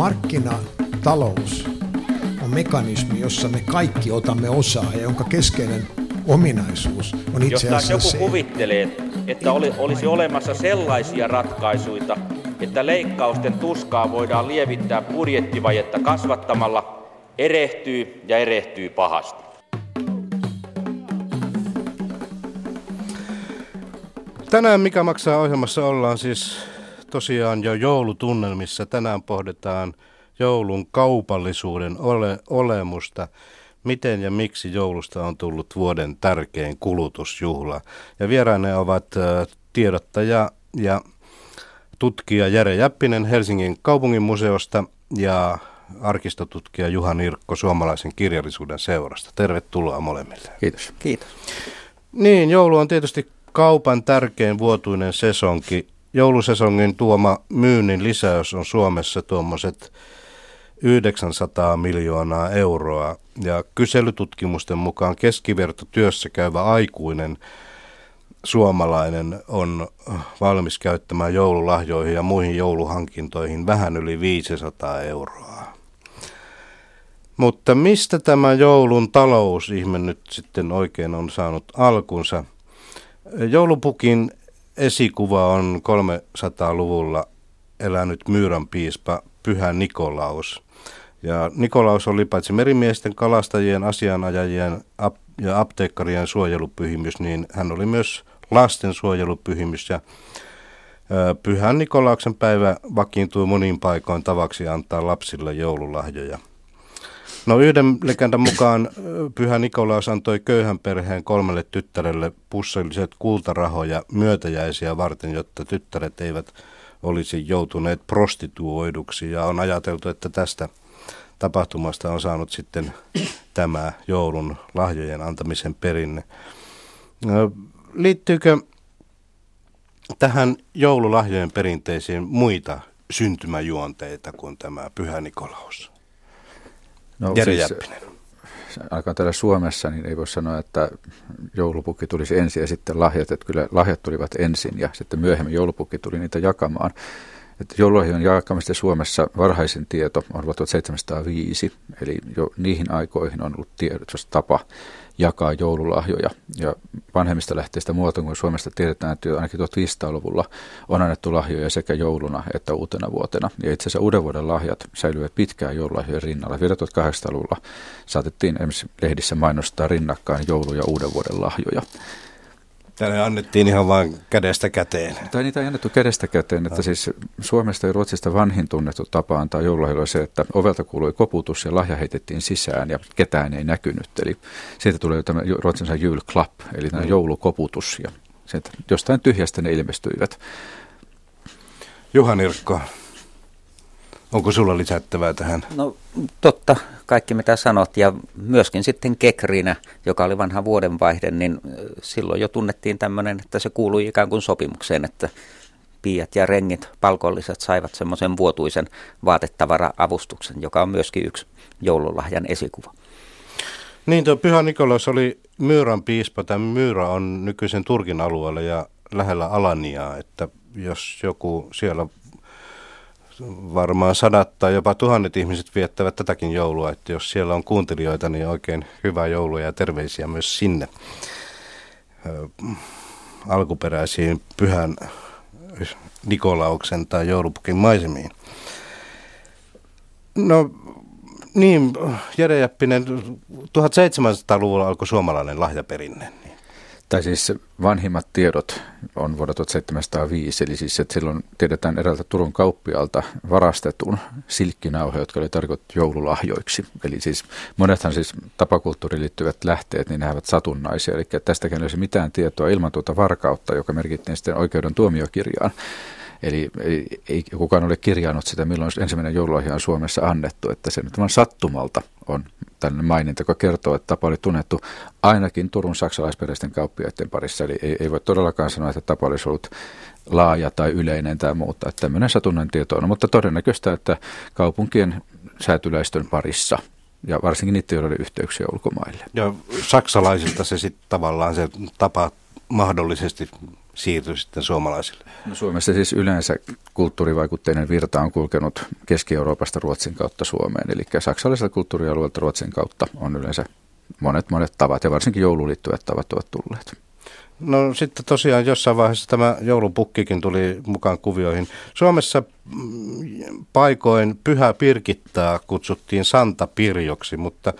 Markkinatalous on mekanismi, jossa me kaikki otamme osaa ja jonka keskeinen ominaisuus on itse asiassa Jos joku se, kuvittelee, että oli, olisi olemassa sellaisia ratkaisuja, että leikkausten tuskaa voidaan lievittää budjettivajetta kasvattamalla, erehtyy ja erehtyy pahasti. Tänään Mikä maksaa ohjelmassa ollaan siis tosiaan jo joulutunnelmissa. Tänään pohditaan joulun kaupallisuuden ole, olemusta. Miten ja miksi joulusta on tullut vuoden tärkein kulutusjuhla. Ja vieraine ovat tiedottaja ja tutkija Jere Jäppinen Helsingin kaupunginmuseosta ja arkistotutkija Juha Nirkko Suomalaisen kirjallisuuden seurasta. Tervetuloa molemmille. Kiitos. Kiitos. Niin, joulu on tietysti kaupan tärkein vuotuinen sesonki. Joulusesongin tuoma myynnin lisäys on Suomessa tuommoiset 900 miljoonaa euroa. Ja kyselytutkimusten mukaan keskiverto työssä käyvä aikuinen suomalainen on valmis käyttämään joululahjoihin ja muihin jouluhankintoihin vähän yli 500 euroa. Mutta mistä tämä joulun talousihme nyt sitten oikein on saanut alkunsa? Joulupukin esikuva on 300-luvulla elänyt Myyrän piispa Pyhä Nikolaus. Ja Nikolaus oli paitsi merimiesten, kalastajien, asianajajien ja apteekkarien suojelupyhimys, niin hän oli myös lasten suojelupyhimys. Ja Pyhän Nikolauksen päivä vakiintui monin paikoin tavaksi antaa lapsille joululahjoja. No yhden legendan mukaan Pyhä Nikolaus antoi köyhän perheen kolmelle tyttärelle pussilliset kultarahoja myötäjäisiä varten, jotta tyttäret eivät olisi joutuneet prostituoiduksi. Ja on ajateltu, että tästä tapahtumasta on saanut sitten tämä joulun lahjojen antamisen perinne. Liittyykö tähän joululahjojen perinteisiin muita syntymäjuonteita kuin tämä Pyhä Nikolaus? No, Jere siis, Jäppinen. Ainakaan täällä Suomessa, niin ei voi sanoa, että joulupukki tulisi ensin ja sitten lahjat. Että kyllä lahjat tulivat ensin ja sitten myöhemmin joulupukki tuli niitä jakamaan. Että joululahjojen jakamista Suomessa varhaisin tieto on vuonna 1705, eli jo niihin aikoihin on ollut tiedotus tapa jakaa joululahjoja. Ja vanhemmista lähteistä muuta kuin Suomesta tiedetään, että ainakin 1500-luvulla on annettu lahjoja sekä jouluna että uutena vuotena. Ja itse asiassa uuden vuoden lahjat säilyvät pitkään joululahjojen rinnalla. Vielä 1800-luvulla saatettiin esimerkiksi lehdissä mainostaa rinnakkain joulu- ja uuden vuoden lahjoja. Tänne annettiin ihan vain kädestä käteen. Tai niitä ei annettu kädestä käteen, että siis Suomesta ja Ruotsista vanhin tunnettu tapa antaa joululahjoja se, että ovelta kuului koputus ja lahja heitettiin sisään ja ketään ei näkynyt. Eli siitä tulee tämä ruotsinsa julklapp, eli tämä mm. joulukoputus ja sieltä jostain tyhjästä ne ilmestyivät. Juha Nirkko, onko sulla lisättävää tähän? No totta, kaikki mitä sanot ja myöskin sitten kekrinä, joka oli vanha vuodenvaihde, niin silloin jo tunnettiin tämmöinen, että se kuului ikään kuin sopimukseen, että piiat ja rengit, palkolliset saivat semmoisen vuotuisen vaatetavara-avustuksen, joka on myöskin yksi joululahjan esikuva. Niin, tuo Pyhä Nikolaus oli Myyrän piispa. Tämä Myyrä on nykyisen Turkin alueella ja lähellä Alaniaa, että jos joku siellä varmaan sadat tai jopa tuhannet ihmiset viettävät tätäkin joulua, että jos siellä on kuuntelijoita, niin oikein hyvää joulua ja terveisiä myös sinne alkuperäisiin pyhän Nikolauksen tai joulupukin maisemiin. No niin, Jere Jäppinen, 1700-luvulla alkoi suomalainen lahjaperinne. Tai siis vanhimmat tiedot on vuodelta 1705, eli siis että silloin tiedetään eräältä Turun kauppialta varastetun silkkinauhe, jotka oli tarkoitettu joululahjoiksi. Eli siis monethan siis tapakulttuuriin liittyvät lähteet, niin ne ovat satunnaisia, eli tästäkin ei olisi mitään tietoa ilman tuota varkautta, joka merkittiin sitten oikeuden tuomiokirjaan. Eli ei, ei kukaan ole kirjannut sitä, milloin ensimmäinen joululahja on Suomessa annettu, että se nyt vain sattumalta on tällainen maininta, joka kertoo, että tapa oli tunnettu ainakin Turun saksalaisperäisten kauppiaiden parissa. Eli ei, ei voi todellakaan sanoa, että tapa olisi ollut laaja tai yleinen tai muuta. Että tämmöinen satunnan tieto on, mutta todennäköistä, että kaupunkien säätyläistön parissa ja varsinkin niitä, joilla oli yhteyksiä ulkomaille. Ja saksalaisilta se sitten tavallaan se tapa mahdollisesti siirtyi sitten suomalaisille? No Suomessa siis yleensä kulttuurivaikutteinen virta on kulkenut Keski-Euroopasta Ruotsin kautta Suomeen. Eli saksalaisella kulttuurialueelta Ruotsin kautta on yleensä monet monet tavat ja varsinkin jouluun liittyvät tavat ovat tulleet. No sitten tosiaan jossain vaiheessa tämä joulupukkikin tuli mukaan kuvioihin. Suomessa mm, paikoin Pyhä Pirkittaa kutsuttiin Santa Pirjoksi, mutta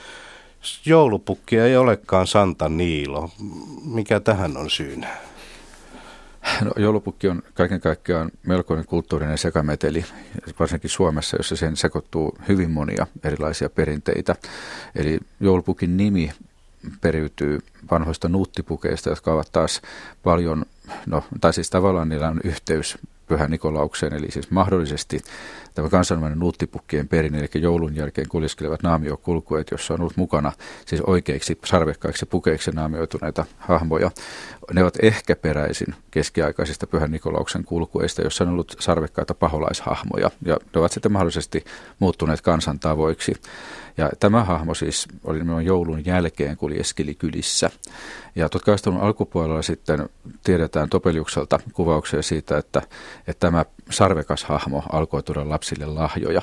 joulupukki ei olekaan Santa Niilo. Mikä tähän on syynä? No, joulupukki on kaiken kaikkiaan melkoinen kulttuurinen sekameteli, varsinkin Suomessa, jossa sen sekoittuu hyvin monia erilaisia perinteitä. Eli joulupukin nimi periytyy vanhoista nuuttipukeista, jotka ovat taas paljon, no, tai siis tavallaan niillä on yhteys Pyhän Nikolaukseen, eli siis mahdollisesti tämä kansainvälinen nuuttipukkien perin, eli joulun jälkeen kuljeskelevat naamiokulkueet, jossa on ollut mukana siis oikeiksi sarvekkaiksi pukeiksi naamioituneita hahmoja. Ne ovat ehkä peräisin keskiaikaisista Pyhän Nikolauksen kulkueista, jossa on ollut sarvekkaita paholaishahmoja, ja ne ovat sitten mahdollisesti muuttuneet kansantavoiksi. Ja tämä hahmo siis oli nimenomaan joulun jälkeen kuljeskeli kylissä. Ja 1800 alkupuolella sitten tiedetään Topeliukselta kuvauksia siitä, että, että tämä sarvekas hahmo alkoi tuoda lapsille lahjoja.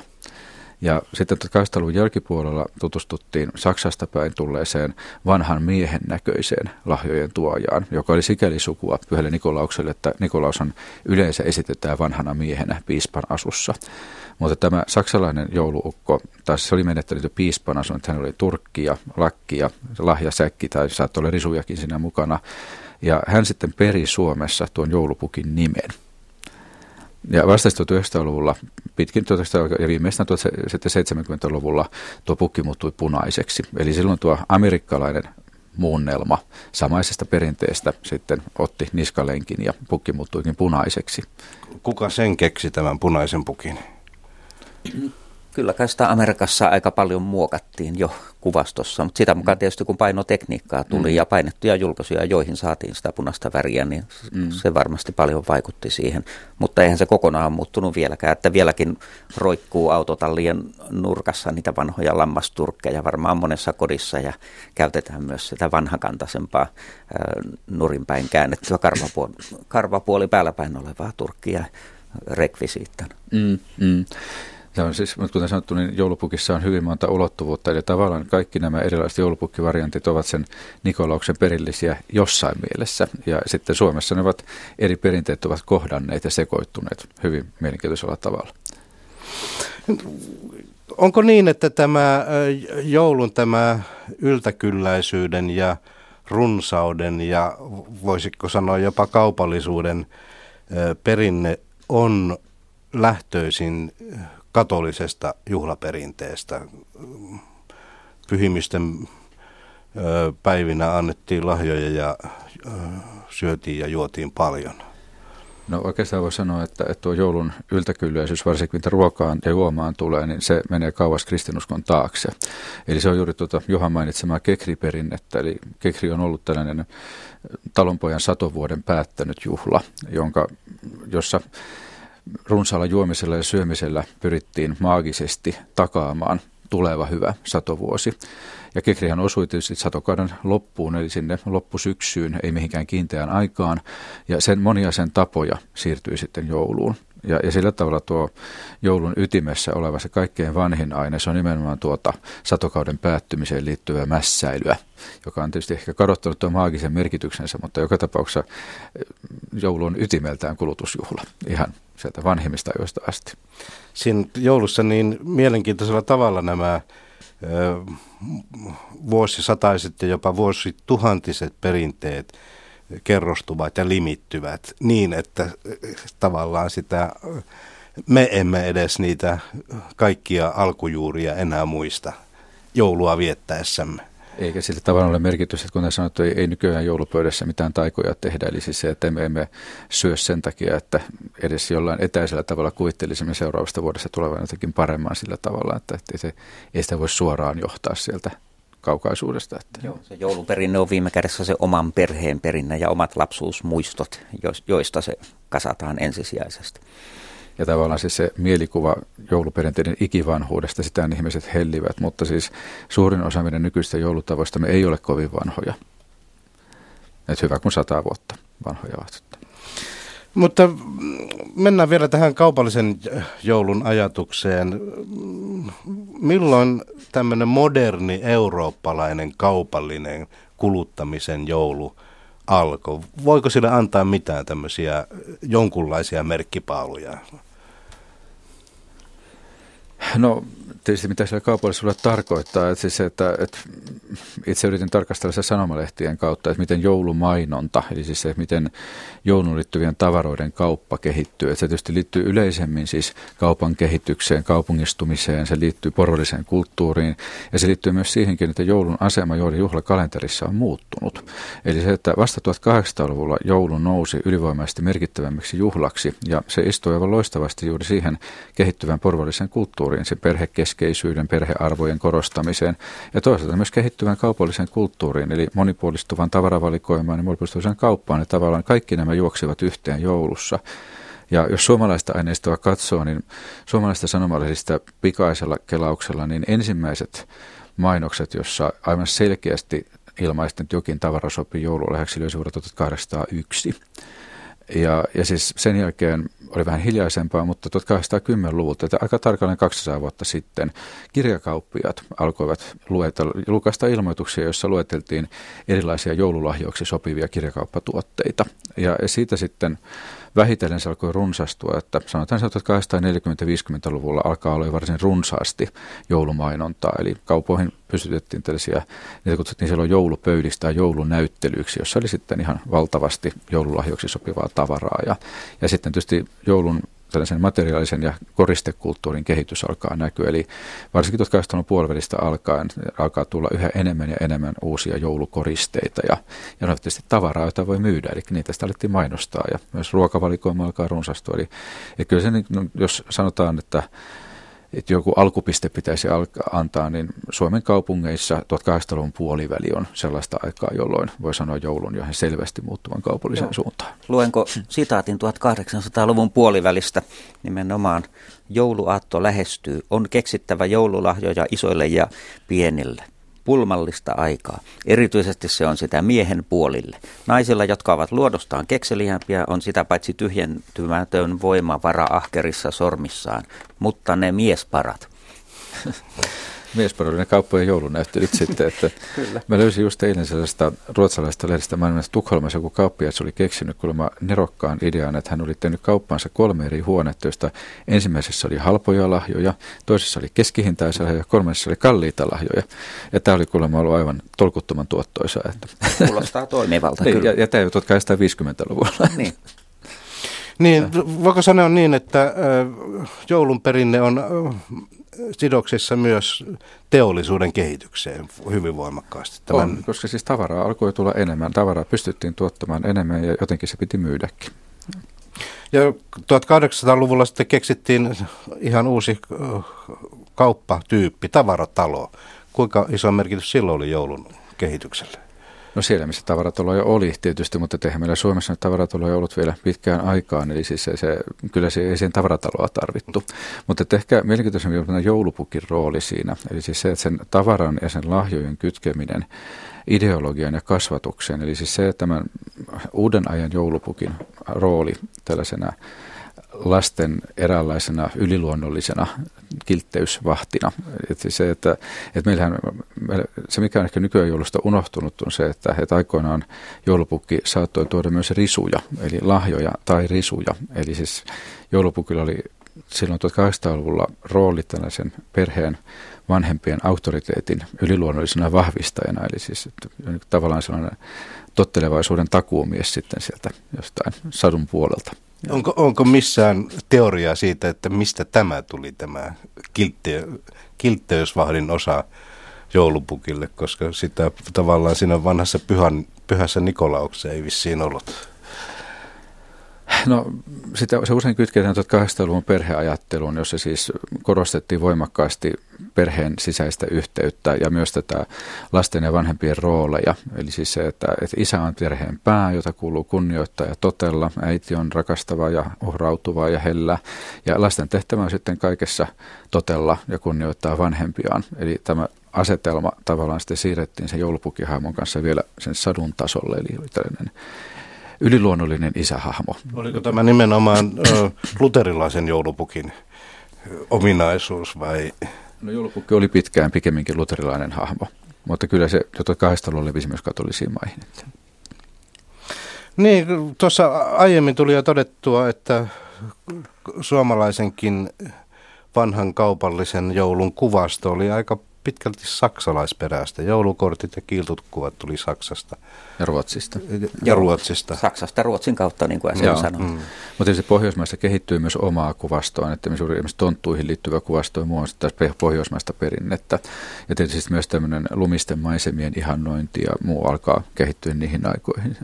Ja sitten 1800-luvun jälkipuolella tutustuttiin Saksasta päin tulleeseen vanhan miehen näköiseen lahjojen tuojaan, joka oli sikäli sukua Pyhälle Nikolaukselle, että Nikolaushan yleensä esitetään vanhana miehenä piispan asussa. Mutta tämä saksalainen jouluukko, taas se oli menettänyt jo piispan asun, että hän oli turkki ja lakki ja lahjasäkki tai saattoi olla risujakin siinä mukana. Ja hän sitten peri Suomessa tuon joulupukin nimen. Ja vasta 1900-luvulla, pitkin 1900 ja viimeistään 1770-luvulla tuo pukki muuttui punaiseksi. Eli silloin tuo amerikkalainen muunnelma samaisesta perinteestä sitten otti niskalenkin ja pukki muuttuikin punaiseksi. Kuka sen keksi tämän punaisen pukin? Kyllä kai sitä Amerikassa aika paljon muokattiin jo kuvastossa, mutta sitä mukaan tietysti kun painotekniikkaa tuli mm. ja painettuja julkaisuja, joihin saatiin sitä punaista väriä, niin mm. se varmasti paljon vaikutti siihen. Mutta eihän se kokonaan muuttunut vieläkään, että vieläkin roikkuu autotallien nurkassa niitä vanhoja lammasturkkeja varmaan monessa kodissa ja käytetään myös sitä vanhakantaisempaa äh, nurinpäin käännettyä karvapuoli, karvapuoli päälläpäin olevaa turkkia rekvisiittana. Mm, mm. Se on siis, mutta kuten sanottu, niin joulupukissa on hyvin monta ulottuvuutta, eli tavallaan kaikki nämä erilaiset joulupukkivariantit ovat sen Nikolauksen perillisiä jossain mielessä. Ja sitten Suomessa ne ovat, eri perinteet ovat kohdanneet ja sekoittuneet hyvin mielenkiintoisella tavalla. Onko niin, että tämä joulun tämä yltäkylläisyyden ja runsauden ja voisiko sanoa jopa kaupallisuuden perinne on lähtöisin katolisesta juhlaperinteestä. Pyhimisten päivinä annettiin lahjoja ja syötiin ja juotiin paljon. No oikeastaan voi sanoa, että, että tuo joulun yltäkylläisyys, varsinkin mitä ruokaan ja juomaan tulee, niin se menee kauas kristinuskon taakse. Eli se on juuri tuota Juhan mainitsemaa kekriperinnettä, eli kekri on ollut tällainen talonpojan satovuoden päättänyt juhla, jonka, jossa runsaalla juomisella ja syömisellä pyrittiin maagisesti takaamaan tuleva hyvä satovuosi. Ja kekrihän osui tietysti satokauden loppuun, eli sinne loppusyksyyn, ei mihinkään kiinteään aikaan, ja sen monia sen tapoja siirtyi sitten jouluun. Ja, ja sillä tavalla tuo joulun ytimessä oleva se kaikkein vanhin aine, se on nimenomaan tuota satokauden päättymiseen liittyvää mässäilyä, joka on tietysti ehkä kadottanut tuon maagisen merkityksensä, mutta joka tapauksessa eh, joulu on ytimeltään kulutusjuhla ihan sieltä vanhimmista ajoista asti. Siinä joulussa niin mielenkiintoisella tavalla nämä vuosisataiset ja jopa vuosituhantiset perinteet kerrostuvat ja limittyvät niin, että tavallaan sitä me emme edes niitä kaikkia alkujuuria enää muista joulua viettäessämme. Eikä sillä tavalla ole merkitystä, että kun sanottu, ei, ei nykyään joulupöydässä mitään taikoja tehdä. Eli siis se, että me emme syö sen takia, että edes jollain etäisellä tavalla kuvittelisimme seuraavasta vuodesta tulevan jotenkin paremman sillä tavalla, että, että se, ei sitä voi suoraan johtaa sieltä kaukaisuudesta. Että. Joo, se jouluperinne on viime kädessä se oman perheen perinne ja omat lapsuusmuistot, joista se kasataan ensisijaisesti. Ja tavallaan siis se mielikuva jouluperinteiden ikivanhuudesta, sitä ihmiset hellivät, mutta siis suurin osa meidän nykyistä joulutavoista me ei ole kovin vanhoja. Että hyvä kun sata vuotta vanhoja ovat. Mutta mennään vielä tähän kaupallisen joulun ajatukseen. Milloin tämmöinen moderni eurooppalainen kaupallinen kuluttamisen joulu alkoi? Voiko sille antaa mitään tämmöisiä jonkunlaisia merkkipaaluja? No tietysti mitä sillä kaupallisuudella tarkoittaa. Että siis, että, että itse yritin tarkastella se sanomalehtien kautta, että miten joulumainonta, eli siis se, miten joulun liittyvien tavaroiden kauppa kehittyy. Että se tietysti liittyy yleisemmin siis kaupan kehitykseen, kaupungistumiseen, se liittyy porvalliseen kulttuuriin ja se liittyy myös siihenkin, että joulun asema juuri juhlakalenterissa on muuttunut. Eli se, että vasta 1800-luvulla joulu nousi ylivoimaisesti merkittävämmäksi juhlaksi ja se istui aivan loistavasti juuri siihen kehittyvän porvalliseen kulttuuriin, se perhekeskeisyyden, perhearvojen korostamiseen ja toisaalta myös kehittyvän kaupalliseen kulttuuriin, eli monipuolistuvan tavaravalikoimaan ja monipuolistuvaan kauppaan ja tavallaan kaikki nämä juoksivat yhteen joulussa. Ja jos suomalaista aineistoa katsoo, niin suomalaista sanomalehdistä pikaisella kelauksella, niin ensimmäiset mainokset, jossa aivan selkeästi ilmaisten, jokin tavara sopii joululahjaksi, löysi vuodelta 1801. Ja, ja siis sen jälkeen oli vähän hiljaisempaa, mutta 1810-luvulta, että aika tarkalleen 200 vuotta sitten, kirjakauppiat alkoivat luetella, julkaista ilmoituksia, joissa lueteltiin erilaisia joululahjoiksi sopivia kirjakauppatuotteita. Ja siitä sitten vähitellen se alkoi runsastua, että sanotaan että 1840-50-luvulla alkaa olla varsin runsaasti joulumainontaa, eli kaupoihin pystytettiin tällaisia, niitä kutsuttiin silloin joulupöydistä ja joulunäyttelyiksi, jossa oli sitten ihan valtavasti joululahjoiksi sopivaa tavaraa. Ja, ja sitten tietysti joulun tällaisen materiaalisen ja koristekulttuurin kehitys alkaa näkyä. Eli varsinkin 1800-luvun puolivälistä alkaen alkaa tulla yhä enemmän ja enemmän uusia joulukoristeita ja, ja tietysti tavaraa, jota voi myydä. Eli niitä sitä alettiin mainostaa ja myös ruokavalikoima alkaa runsastua. Eli, eli kyllä se, niin, no, jos sanotaan, että että joku alkupiste pitäisi antaa, niin Suomen kaupungeissa 1800-luvun puoliväli on sellaista aikaa, jolloin voi sanoa joulun jo selvästi muuttuvan kaupallisen Joo. suuntaan. Luenko sitaatin 1800-luvun puolivälistä nimenomaan jouluaatto lähestyy. On keksittävä joululahjoja isoille ja pienille pulmallista aikaa. Erityisesti se on sitä miehen puolille. Naisilla, jotka ovat luodostaan kekseliämpiä, on sitä paitsi tyhjentymätön voimavara ahkerissa sormissaan, mutta ne miesparat. miesparoiden kauppojen joulunäyttelyt sitten. Että Kyllä. Mä löysin just eilen sellaista ruotsalaista lehdestä maailmassa Tukholmassa joku kauppias oli keksinyt kuulemma nerokkaan idean, että hän oli tehnyt kauppaansa kolme eri huonetta, joista ensimmäisessä oli halpoja lahjoja, toisessa oli keskihintaisia lahjoja ja kolmannessa oli kalliita lahjoja. Ja tämä oli kuulemma ollut aivan tolkuttoman tuottoisa. Että. Kuulostaa toimivalta niin, kyllä. Ja, ja tämä ei 1850-luvulla. Niin. Niin, voiko sanoa niin, että joulun perinne on sidoksissa myös teollisuuden kehitykseen hyvin voimakkaasti. Tämän... On, koska siis tavaraa alkoi tulla enemmän. Tavaraa pystyttiin tuottamaan enemmän ja jotenkin se piti myydäkin. Ja 1800-luvulla sitten keksittiin ihan uusi kauppatyyppi, tavaratalo. Kuinka iso merkitys silloin oli joulun kehitykselle? No siellä, missä tavarataloja oli tietysti, mutta eihän meillä Suomessa nyt tavarataloja ollut vielä pitkään aikaan, eli siis se, se, kyllä se ei siihen tavarataloa tarvittu. Mutta ehkä mielenkiintoisempi on joulupukin rooli siinä, eli siis se, että sen tavaran ja sen lahjojen kytkeminen ideologian ja kasvatukseen, eli siis se, että tämän uuden ajan joulupukin rooli tällaisena lasten eräänlaisena yliluonnollisena kiltteysvahtina. Että se, että, että meillähän, se mikä on ehkä nykyään joulusta unohtunut on se, että, että aikoinaan joulupukki saattoi tuoda myös risuja, eli lahjoja tai risuja. Eli siis joulupukilla oli silloin 1800-luvulla rooli tällaisen perheen vanhempien auktoriteetin yliluonnollisena vahvistajana, eli siis tavallaan sellainen tottelevaisuuden takuumies sitten sieltä jostain sadun puolelta. Onko, onko missään teoriaa siitä, että mistä tämä tuli tämä kiltte, kiltteysvahdin osa joulupukille, koska sitä tavallaan siinä vanhassa pyhän, pyhässä Nikolauksessa ei vissiin ollut. No sitä, se usein kytketään 1800-luvun perheajatteluun, jossa siis korostettiin voimakkaasti perheen sisäistä yhteyttä ja myös tätä lasten ja vanhempien rooleja. Eli siis se, että, että isä on perheen pää, jota kuuluu kunnioittaa ja totella. Äiti on rakastava ja uhrautuva ja hellä. Ja lasten tehtävä on sitten kaikessa totella ja kunnioittaa vanhempiaan. Eli tämä asetelma tavallaan sitten siirrettiin sen joulupukihaimon kanssa vielä sen sadun tasolle. Eli tällainen yliluonnollinen isähahmo. Oliko tämä nimenomaan ö, luterilaisen joulupukin ominaisuus vai? No joulupukki oli pitkään pikemminkin luterilainen hahmo, mutta kyllä se 1800-luvulla levisi myös katolisiin maihin. Niin, tuossa aiemmin tuli jo todettua, että suomalaisenkin vanhan kaupallisen joulun kuvasto oli aika pitkälti saksalaisperäistä. Joulukortit ja kiiltut kuvat tuli Saksasta. Ja Ruotsista. Ja, ja Ruotsista. Saksasta Ruotsin kautta, niin kuin äsken sanoin. Mm. Mutta tietysti Pohjoismaissa kehittyy myös omaa kuvastoa, että esimerkiksi tonttuihin liittyvä kuvasto on muun taas pohjoismaista perinnettä. Ja tietysti myös tämmöinen lumisten maisemien ihannointi ja muu alkaa kehittyä niihin aikoihin.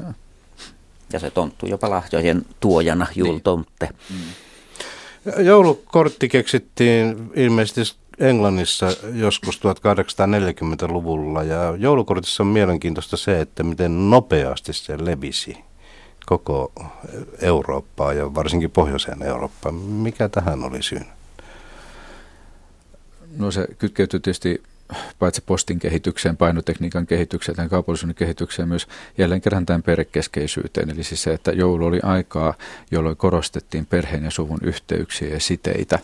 Ja se tonttu jopa lahjojen tuojana, jultomte. Niin. Mm. Joulukortti keksittiin ilmeisesti Englannissa joskus 1840-luvulla ja joulukortissa on mielenkiintoista se, että miten nopeasti se levisi koko Eurooppaa ja varsinkin pohjoiseen Eurooppaan. Mikä tähän oli syyn? No se kytkeytyy tietysti paitsi postin kehitykseen, painotekniikan kehitykseen, tämän kaupallisuuden kehitykseen, myös jälleen kerran tämän perhekeskeisyyteen. Eli siis se, että joulu oli aikaa, jolloin korostettiin perheen ja suvun yhteyksiä ja siteitä.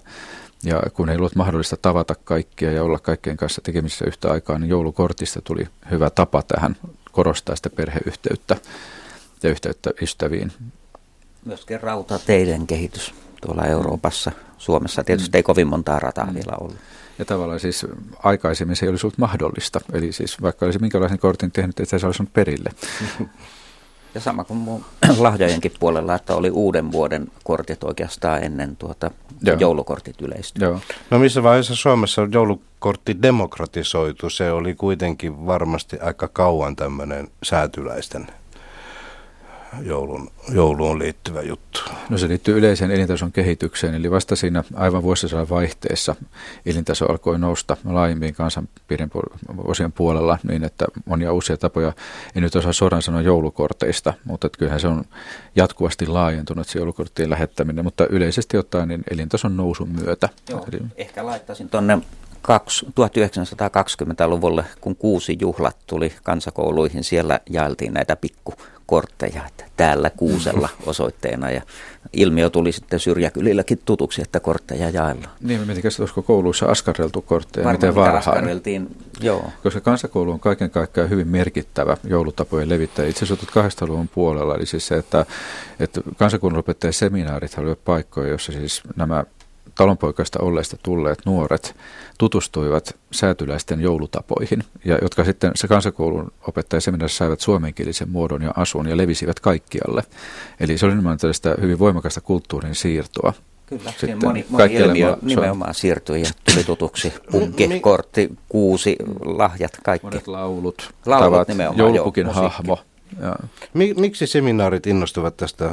Ja kun ei ollut mahdollista tavata kaikkia ja olla kaikkien kanssa tekemisissä yhtä aikaa, niin joulukortista tuli hyvä tapa tähän korostaa sitä perheyhteyttä ja yhteyttä ystäviin. Myöskin rautateiden kehitys tuolla Euroopassa. Suomessa tietysti ei kovin montaa rataa mm. vielä ollut. Ja tavallaan siis aikaisemmin se ei olisi ollut mahdollista. Eli siis vaikka olisi minkälaisen kortin tehnyt, että se olisi ollut perille. Ja sama kuin mun lahjojenkin puolella, että oli uuden vuoden kortit oikeastaan ennen tuota Joo. joulukortit yleistyi. Joo. No missä vaiheessa Suomessa joulukortti demokratisoitu? Se oli kuitenkin varmasti aika kauan tämmöinen säätyläisten joulun, jouluun liittyvä juttu? No se liittyy yleiseen elintason kehitykseen, eli vasta siinä aivan vuosisadan vaihteessa elintaso alkoi nousta laajemmin kansanpiirin osien puolella niin, että monia uusia tapoja, en nyt osaa suoraan sanoa joulukorteista, mutta että kyllähän se on jatkuvasti laajentunut se joulukorttien lähettäminen, mutta yleisesti ottaen niin elintason nousun myötä. Joo, eli... ehkä laittaisin tuonne 1920-luvulle, kun kuusi juhlat tuli kansakouluihin, siellä jaeltiin näitä pikkukortteja, että täällä kuusella osoitteena. Ja ilmiö tuli sitten syrjäkylilläkin tutuksi, että kortteja jaellaan. Niin, miten olisiko kouluissa askarreltu kortteja, Varmaan miten varhain? joo. Koska kansakoulu on kaiken kaikkiaan hyvin merkittävä joulutapojen levittäjä. Itse asiassa 1800-luvun puolella, eli siis se, että, että kansakoulun seminaarit olivat paikkoja, joissa siis nämä talonpoikaista olleista tulleet nuoret tutustuivat säätyläisten joulutapoihin, ja jotka sitten se kansakoulun opettajaseminaarissa saivat suomenkielisen muodon ja asun ja levisivät kaikkialle. Eli se oli nimenomaan tällaista hyvin voimakasta kulttuurin siirtoa. Kyllä, sitten moni, moni ilmiö nimenomaan siirtyi ja tuli tutuksi. Pukki, kortti, kuusi, lahjat, kaikki. Monet laulut, laulut tavat, nimenomaan, joulupukin joo, hahmo. Ja. Miksi seminaarit innostuvat tästä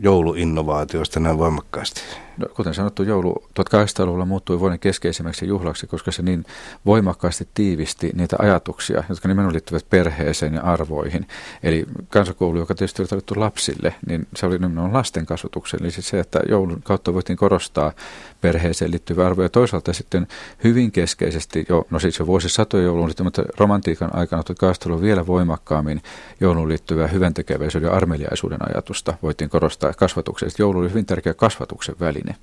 jouluinnovaatioista näin voimakkaasti? No, kuten sanottu, joulu 1800-luvulla muuttui vuoden keskeisimmäksi juhlaksi, koska se niin voimakkaasti tiivisti niitä ajatuksia, jotka nimenomaan liittyvät perheeseen ja arvoihin. Eli kansakoulu, joka tietysti oli tarvittu lapsille, niin se oli nimenomaan lasten kasvatuksen. Eli siis se, että joulun kautta voitiin korostaa perheeseen liittyviä arvoja. Toisaalta sitten hyvin keskeisesti, jo, no siis jo vuosisatoja jouluun mutta romantiikan aikana 1800 vielä voimakkaammin jouluun liittyvää hyväntekeväisyyden ja armeliaisuuden ajatusta voitiin korostaa kasvatuksesta. Joulu oli hyvin tärkeä kasvatuksen väline väline?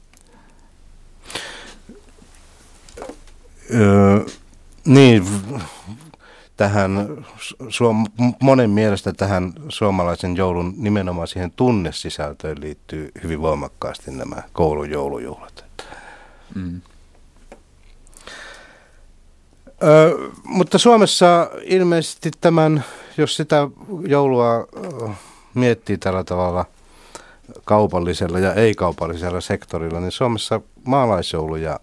Öö, niin, tähän, suom, monen mielestä tähän suomalaisen joulun nimenomaan siihen tunnesisältöön liittyy hyvin voimakkaasti nämä koulun joulujuhlat. Mm. Ö, mutta Suomessa ilmeisesti tämän, jos sitä joulua miettii tällä tavalla – kaupallisella ja ei-kaupallisella sektorilla, niin Suomessa maalaisjoulu ja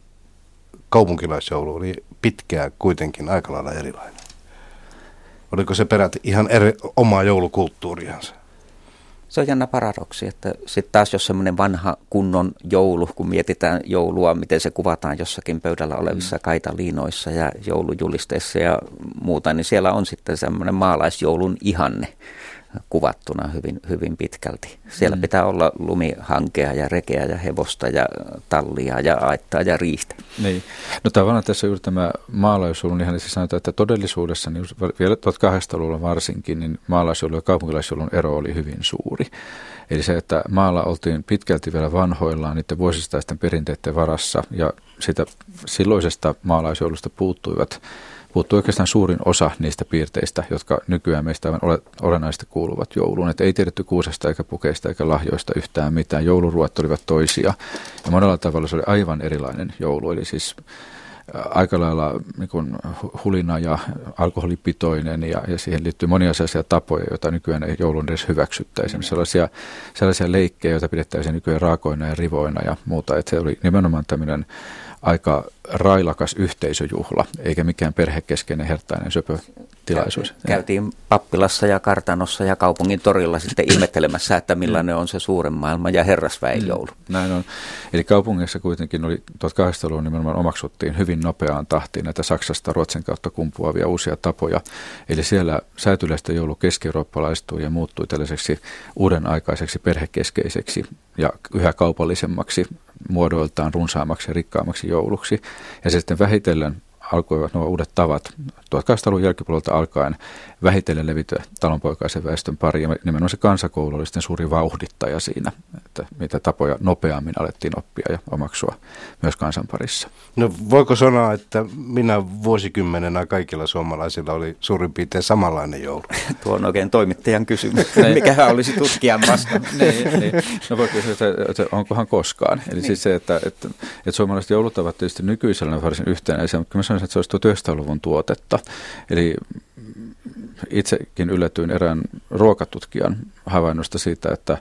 kaupunkilaisjoulu oli pitkään kuitenkin aika lailla erilainen. Oliko se peräti ihan eri, omaa joulukulttuuriansa? Se on jännä paradoksi, että sitten taas jos semmoinen vanha kunnon joulu, kun mietitään joulua, miten se kuvataan jossakin pöydällä olevissa mm. kaitaliinoissa ja joulujulisteissa ja muuta, niin siellä on sitten semmoinen maalaisjoulun ihanne kuvattuna hyvin, hyvin pitkälti. Siellä mm. pitää olla lumihankea ja rekeä ja hevosta ja tallia ja aittaa ja riistä. Niin. No tavallaan tässä juuri tämä maalaisuus, niin hän siis sanotaan, että todellisuudessa niin vielä 1800-luvulla varsinkin, niin maalaisuuden ja kaupunkilaisuuden ero oli hyvin suuri. Eli se, että maalla oltiin pitkälti vielä vanhoillaan niiden vuosistaisten perinteiden varassa ja sitä silloisesta maalaisjoulusta puuttuivat puuttuu oikeastaan suurin osa niistä piirteistä, jotka nykyään meistä aivan olennaisesti kuuluvat jouluun. Että ei tiedetty kuusesta eikä pukeista eikä lahjoista yhtään mitään. Jouluruot olivat toisia ja monella tavalla se oli aivan erilainen joulu. Eli siis aika lailla niin hulina ja alkoholipitoinen ja, ja siihen liittyy monia sellaisia tapoja, joita nykyään ei joulun edes hyväksyttäisi. Mm. Sellaisia, sellaisia leikkejä, joita pidettäisiin nykyään raakoina ja rivoina ja muuta. Että se oli nimenomaan tämmöinen aika railakas yhteisöjuhla, eikä mikään perhekeskeinen hertainen söpötilaisuus. Käytiin pappilassa ja kartanossa ja kaupungin torilla sitten ihmettelemässä, että millainen on se suuren maailman ja herrasväen mm, joulu. Näin on. Eli kaupungissa kuitenkin oli 1800-luvun nimenomaan omaksuttiin hyvin nopeaan tahtiin näitä Saksasta Ruotsin kautta kumpuavia uusia tapoja. Eli siellä säätyläistä joulu keski-eurooppalaistui ja muuttui tällaiseksi uuden aikaiseksi perhekeskeiseksi ja yhä kaupallisemmaksi muodoiltaan runsaammaksi ja rikkaammaksi jouluksi. Ja sitten vähitellen alkoivat nuo uudet tavat 1800-luvun jälkipuolelta alkaen vähitellen levitä talonpoikaisen väestön pari. Ja nimenomaan se kansakoulu oli sitten suuri vauhdittaja siinä, että mitä tapoja nopeammin alettiin oppia ja omaksua myös kansan parissa. No voiko sanoa, että minä vuosikymmenenä kaikilla suomalaisilla oli suurin piirtein samanlainen joulu? Tuo on oikein toimittajan kysymys. Mikähän olisi tutkijan vasta. niin, niin. No voi kysyä, että, että onkohan koskaan. Eli niin. siis se, että, että, että suomalaiset joulut ovat tietysti nykyisellä varsin yhtenäisiä, mutta mä sanoisin, että se olisi 1900-luvun tuotetta. Eli itsekin yllätyin erään ruokatutkijan havainnosta siitä, että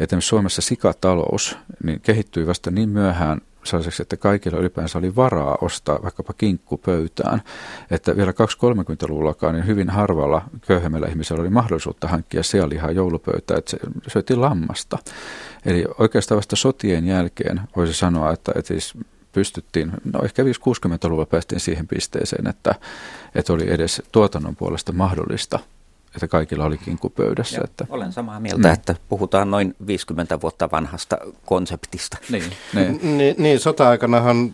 esimerkiksi Suomessa sikatalous niin kehittyi vasta niin myöhään sellaiseksi, että kaikilla ylipäänsä oli varaa ostaa vaikkapa kinkku pöytään. Että vielä 230-luvullakaan niin hyvin harvalla köyhemmällä ihmisellä oli mahdollisuutta hankkia sianlihaa joulupöytään, että se syötiin lammasta. Eli oikeastaan vasta sotien jälkeen voisi sanoa, että, että siis pystyttiin, no ehkä 5-60-luvulla päästiin siihen pisteeseen, että, että oli edes tuotannon puolesta mahdollista että kaikilla oli kinkupöydässä. Joo, että. Olen samaa mieltä, mm. että puhutaan noin 50 vuotta vanhasta konseptista. Niin, niin. niin, niin sota-aikanahan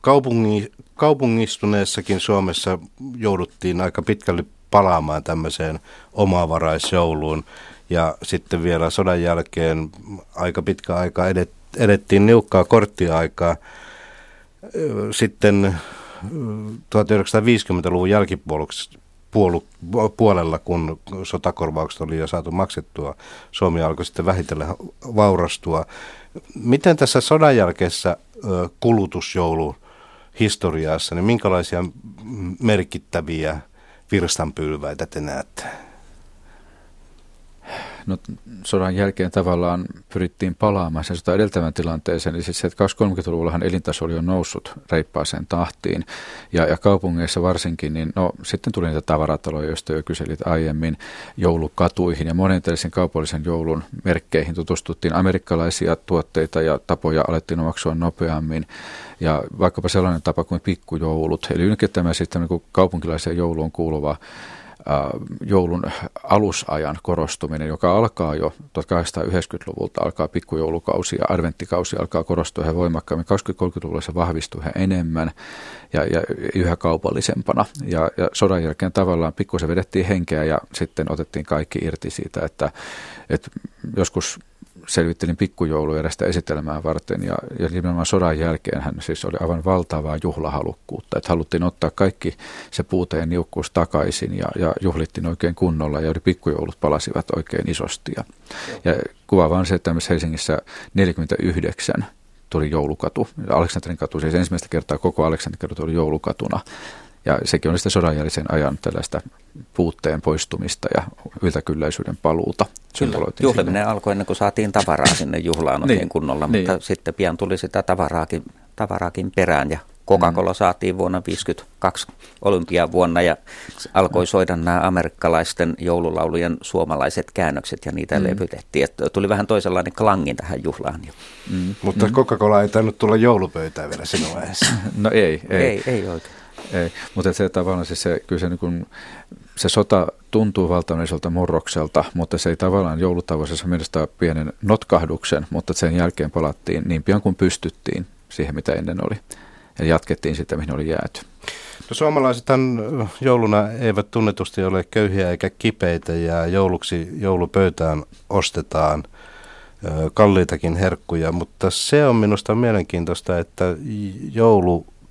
kaupungi, kaupungistuneessakin Suomessa jouduttiin aika pitkälle palaamaan tämmöiseen omavaraisjouluun. Ja sitten vielä sodan jälkeen aika pitkä aika edet, edettiin niukkaa korttiaikaa sitten 1950-luvun jälkipuolella, kun sotakorvaukset oli jo saatu maksettua, Suomi alkoi sitten vähitellen vaurastua. Miten tässä sodan jälkeessä kulutusjoulu historiassa, niin minkälaisia merkittäviä virstanpylväitä te näette? No, sodan jälkeen tavallaan pyrittiin palaamaan sen sota edeltävän tilanteeseen. Eli siis se, että 20-30-luvullahan elintaso oli jo noussut reippaaseen tahtiin. Ja, ja kaupungeissa varsinkin, niin no, sitten tuli niitä tavarataloja, joista jo kyselit aiemmin, joulukatuihin ja monen kaupallisen joulun merkkeihin tutustuttiin. Amerikkalaisia tuotteita ja tapoja alettiin omaksua nopeammin ja vaikkapa sellainen tapa kuin pikkujoulut. Eli tämä sitten niin kaupunkilaisen jouluun kuuluva joulun alusajan korostuminen, joka alkaa jo 1890-luvulta, alkaa pikkujoulukausi ja adventtikausi alkaa korostua yhä voimakkaammin. 20-30-luvulla se vahvistuu yhä enemmän ja, ja yhä kaupallisempana. Ja, ja sodan jälkeen tavallaan pikkusen vedettiin henkeä ja sitten otettiin kaikki irti siitä, että, että joskus selvittelin pikkujouluja erästä esitelmää varten ja, ja nimenomaan sodan jälkeen hän siis oli aivan valtavaa juhlahalukkuutta, että haluttiin ottaa kaikki se puute ja niukkuus takaisin ja, ja juhlittiin oikein kunnolla ja pikkujoulut palasivat oikein isosti. Ja, ja kuvaava on se, että Helsingissä 49 tuli joulukatu. Aleksanterin katu, siis ensimmäistä kertaa koko Aleksanterin katu oli joulukatuna. Ja sekin oli sitten sodan jälkeen ajan tällaista puutteen poistumista ja yltäkylläisyyden paluuta. Juhliminen alkoi ennen kuin saatiin tavaraa sinne juhlaan oikein niin, kunnolla, niin. mutta sitten pian tuli sitä tavaraakin, tavaraakin perään ja Coca-Cola mm. saatiin vuonna 1952 olympiavuonna ja alkoi soida nämä amerikkalaisten joululaulujen suomalaiset käännökset ja niitä mm. levytettiin. Että tuli vähän toisenlainen klangi tähän juhlaan jo. Mm. Mutta mm. Coca-Cola ei tainnut tulla joulupöytään vielä sinun vaiheessa. No ei, ei. Ei, ei oikein. Ei, mutta se tavallaan siis se, kyllä se, niin kuin, se sota tuntuu valtavalliselta murrokselta, mutta se ei tavallaan joulutavoisessa mielessä pienen notkahduksen, mutta sen jälkeen palattiin niin pian kuin pystyttiin siihen, mitä ennen oli. Ja jatkettiin sitä, mihin oli jääty. No, suomalaisethan jouluna eivät tunnetusti ole köyhiä eikä kipeitä ja jouluksi joulupöytään ostetaan kalliitakin herkkuja, mutta se on minusta mielenkiintoista, että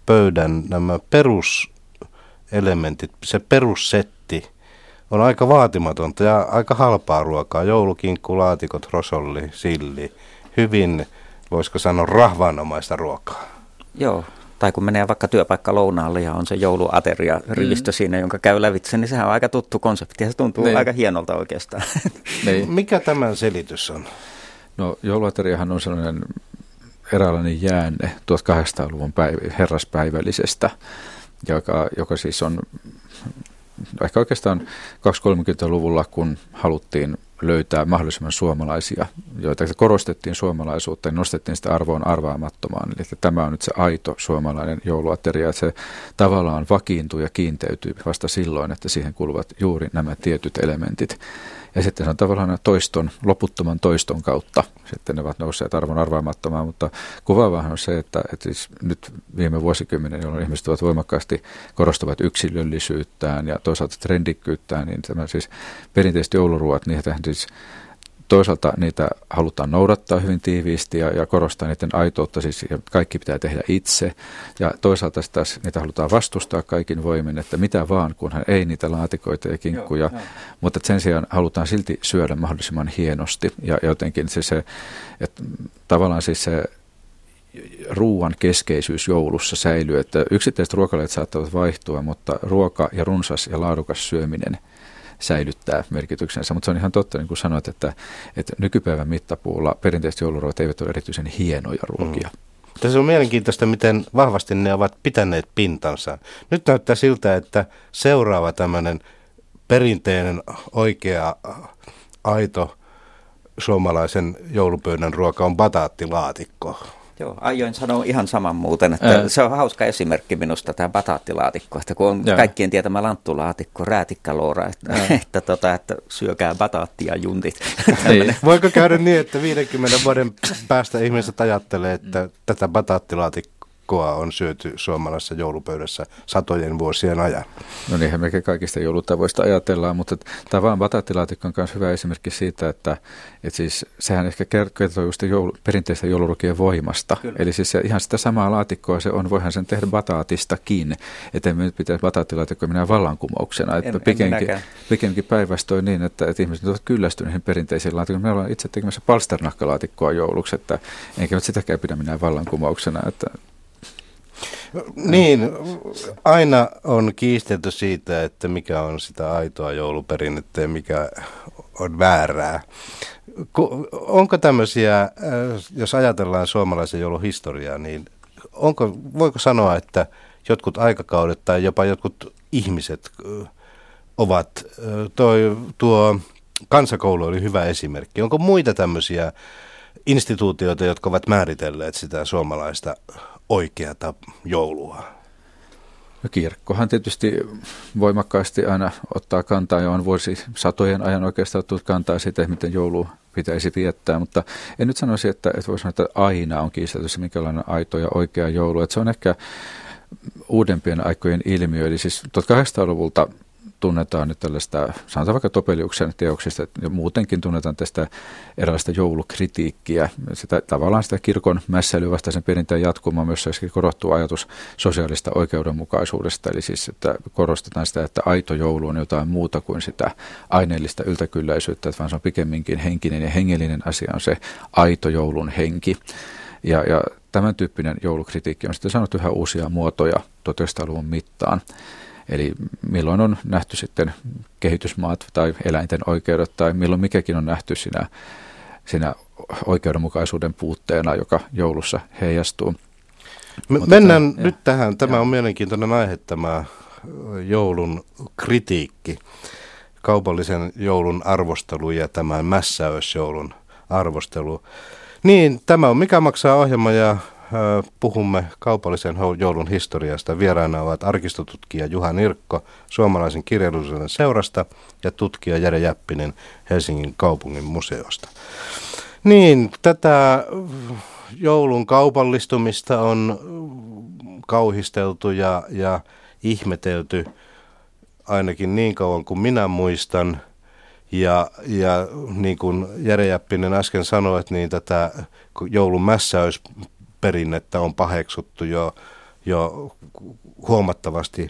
joulupöydän nämä peruselementit, se perussetti on aika vaatimatonta ja aika halpaa ruokaa. Joulukinkku, laatikot, rosolli, silli. Hyvin, voisiko sanoa, rahvaanomaista ruokaa. Joo, tai kun menee vaikka työpaikka lounaalle ja on se jouluateria rivistö mm. siinä, jonka käy lävitse, niin sehän on aika tuttu konsepti ja se tuntuu niin. aika hienolta oikeastaan. Niin. Mikä tämän selitys on? No jouluateriahan on sellainen eräänlainen jäänne 1800-luvun päivä, herraspäivällisestä, joka, joka siis on ehkä oikeastaan 230-luvulla, kun haluttiin löytää mahdollisimman suomalaisia, joita korostettiin suomalaisuutta ja nostettiin sitä arvoon arvaamattomaan. Eli että tämä on nyt se aito suomalainen jouluateria, että se tavallaan vakiintuu ja kiinteytyy vasta silloin, että siihen kuuluvat juuri nämä tietyt elementit. Ja sitten se on tavallaan toiston, loputtoman toiston kautta. Sitten ne ovat nousseet arvon arvaamattomaan, mutta kuvaavahan on se, että, että siis nyt viime vuosikymmenen, jolloin ihmiset ovat voimakkaasti korostavat yksilöllisyyttään ja toisaalta trendikkyyttään, niin tämä siis perinteiset jouluruuat, niitä siis toisaalta niitä halutaan noudattaa hyvin tiiviisti ja, ja korostaa niiden aitoutta, siis kaikki pitää tehdä itse. Ja toisaalta taas niitä halutaan vastustaa kaikin voimin, että mitä vaan, kunhan ei niitä laatikoita ja kinkkuja. Joo, joo. Mutta sen sijaan halutaan silti syödä mahdollisimman hienosti ja jotenkin siis se, että tavallaan siis se ruoan keskeisyys joulussa säilyy, että yksittäiset ruokalajit saattavat vaihtua, mutta ruoka ja runsas ja laadukas syöminen – säilyttää merkityksensä. Mutta se on ihan totta, niin kuin sanoit, että, että nykypäivän mittapuulla perinteiset jouluruoat eivät ole erityisen hienoja ruokia. Mm. Tässä on mielenkiintoista, miten vahvasti ne ovat pitäneet pintansa. Nyt näyttää siltä, että seuraava tämmöinen perinteinen, oikea, aito suomalaisen joulupöydän ruoka on bataattilaatikko. Joo, aioin sanoa ihan saman muuten, että Ää. se on hauska esimerkki minusta tämä bataattilaatikko, että kun on Joo. kaikkien tietämä lanttulaatikko, räätikkäloora, että, että, tota, että syökää bataattia juntit. Niin. Voiko käydä niin, että 50 vuoden päästä ihmiset ajattelee, että tätä bataattilaatikkoa koa on syöty suomalaisessa joulupöydässä satojen vuosien ajan. No niinhän melkein kaikista joulutavoista ajatellaan, mutta tavan bataattilaatikko on myös hyvä esimerkki siitä, että, että siis sehän ehkä kertoo just joulu, perinteistä joulurukien voimasta. Kyllä. Eli siis se, ihan sitä samaa laatikkoa se on, voihan sen tehdä bataatistakin, että emme nyt pitäisi bataattilaatikkoa minä vallankumouksena. Että en, pikemminkin, pikemminkin päinvastoin niin, että, että ihmiset ovat kyllästyneet perinteisiin laatikkoihin. Me ollaan itse tekemässä palsternakkalaatikkoa jouluksi, että enkä nyt sitäkään pidä minä vallankumouksena, että niin, aina on kiistelty siitä, että mikä on sitä aitoa jouluperinnettä ja mikä on väärää. Onko tämmöisiä, äh, jos ajatellaan suomalaisen jouluhistoriaa, niin onko, voiko sanoa, että jotkut aikakaudet tai jopa jotkut ihmiset äh, ovat, äh, toi, tuo kansakoulu oli hyvä esimerkki. Onko muita tämmöisiä instituutioita, jotka ovat määritelleet sitä suomalaista oikeata joulua? No kirkkohan tietysti voimakkaasti aina ottaa kantaa ja on vuosi satojen ajan oikeastaan ottanut kantaa siitä, miten joulu pitäisi viettää, mutta en nyt sanoisi, että, että voisi sanoa, että aina on kiistelty se, minkälainen aito ja oikea joulu. Että se on ehkä uudempien aikojen ilmiö, eli siis 1800-luvulta tunnetaan nyt tällaista, sanotaan vaikka Topeliuksen teoksista, ja muutenkin tunnetaan tästä erilaista joulukritiikkiä. Sitä, tavallaan sitä kirkon mässäilyvastaisen perinteen jatkumaa myös korottuu ajatus sosiaalista oikeudenmukaisuudesta, eli siis että korostetaan sitä, että aito joulu on jotain muuta kuin sitä aineellista yltäkylläisyyttä, että vaan se on pikemminkin henkinen ja hengellinen asia on se aito joulun henki. Ja, ja tämän tyyppinen joulukritiikki on sitten saanut yhä uusia muotoja 1900-luvun mittaan. Eli milloin on nähty sitten kehitysmaat tai eläinten oikeudet tai milloin mikäkin on nähty siinä, siinä oikeudenmukaisuuden puutteena, joka joulussa heijastuu. Me, mennään tämän, nyt ja, tähän. Tämä ja. on mielenkiintoinen aihe, tämä joulun kritiikki, kaupallisen joulun arvostelu ja tämän mässäysjoulun arvostelu. Niin, tämä on Mikä maksaa ohjelma ja puhumme kaupallisen joulun historiasta. Vieraina ovat arkistotutkija Juha Nirkko Suomalaisen kirjallisuuden seurasta ja tutkija Jere Jäppinen Helsingin kaupungin museosta. Niin, tätä joulun kaupallistumista on kauhisteltu ja, ja ihmetelty ainakin niin kauan kuin minä muistan. Ja, ja niin kuin Jere Jäppinen äsken sanoi, että niin tätä joulun mässäysperinnettä on paheksuttu jo, jo huomattavasti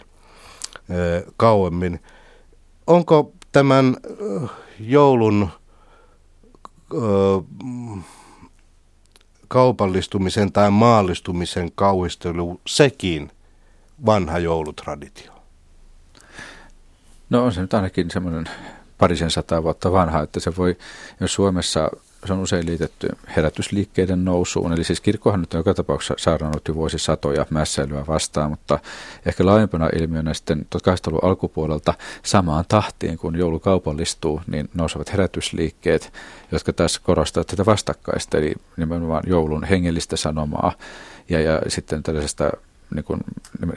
kauemmin. Onko tämän joulun kaupallistumisen tai maallistumisen kauhistelu sekin vanha joulutraditio? No on se nyt ainakin semmoinen parisen sataa vuotta vanha, että se voi, jos Suomessa se on usein liitetty herätysliikkeiden nousuun. Eli siis kirkkohan nyt on joka tapauksessa saarannut jo vuosisatoja mässäilyä vastaan, mutta ehkä laajempana ilmiönä sitten 1800-luvun alkupuolelta samaan tahtiin, kun joulu kaupallistuu, niin nousevat herätysliikkeet, jotka taas korostavat tätä vastakkaista, eli nimenomaan joulun hengellistä sanomaa ja, ja sitten tällaisesta niin kuin,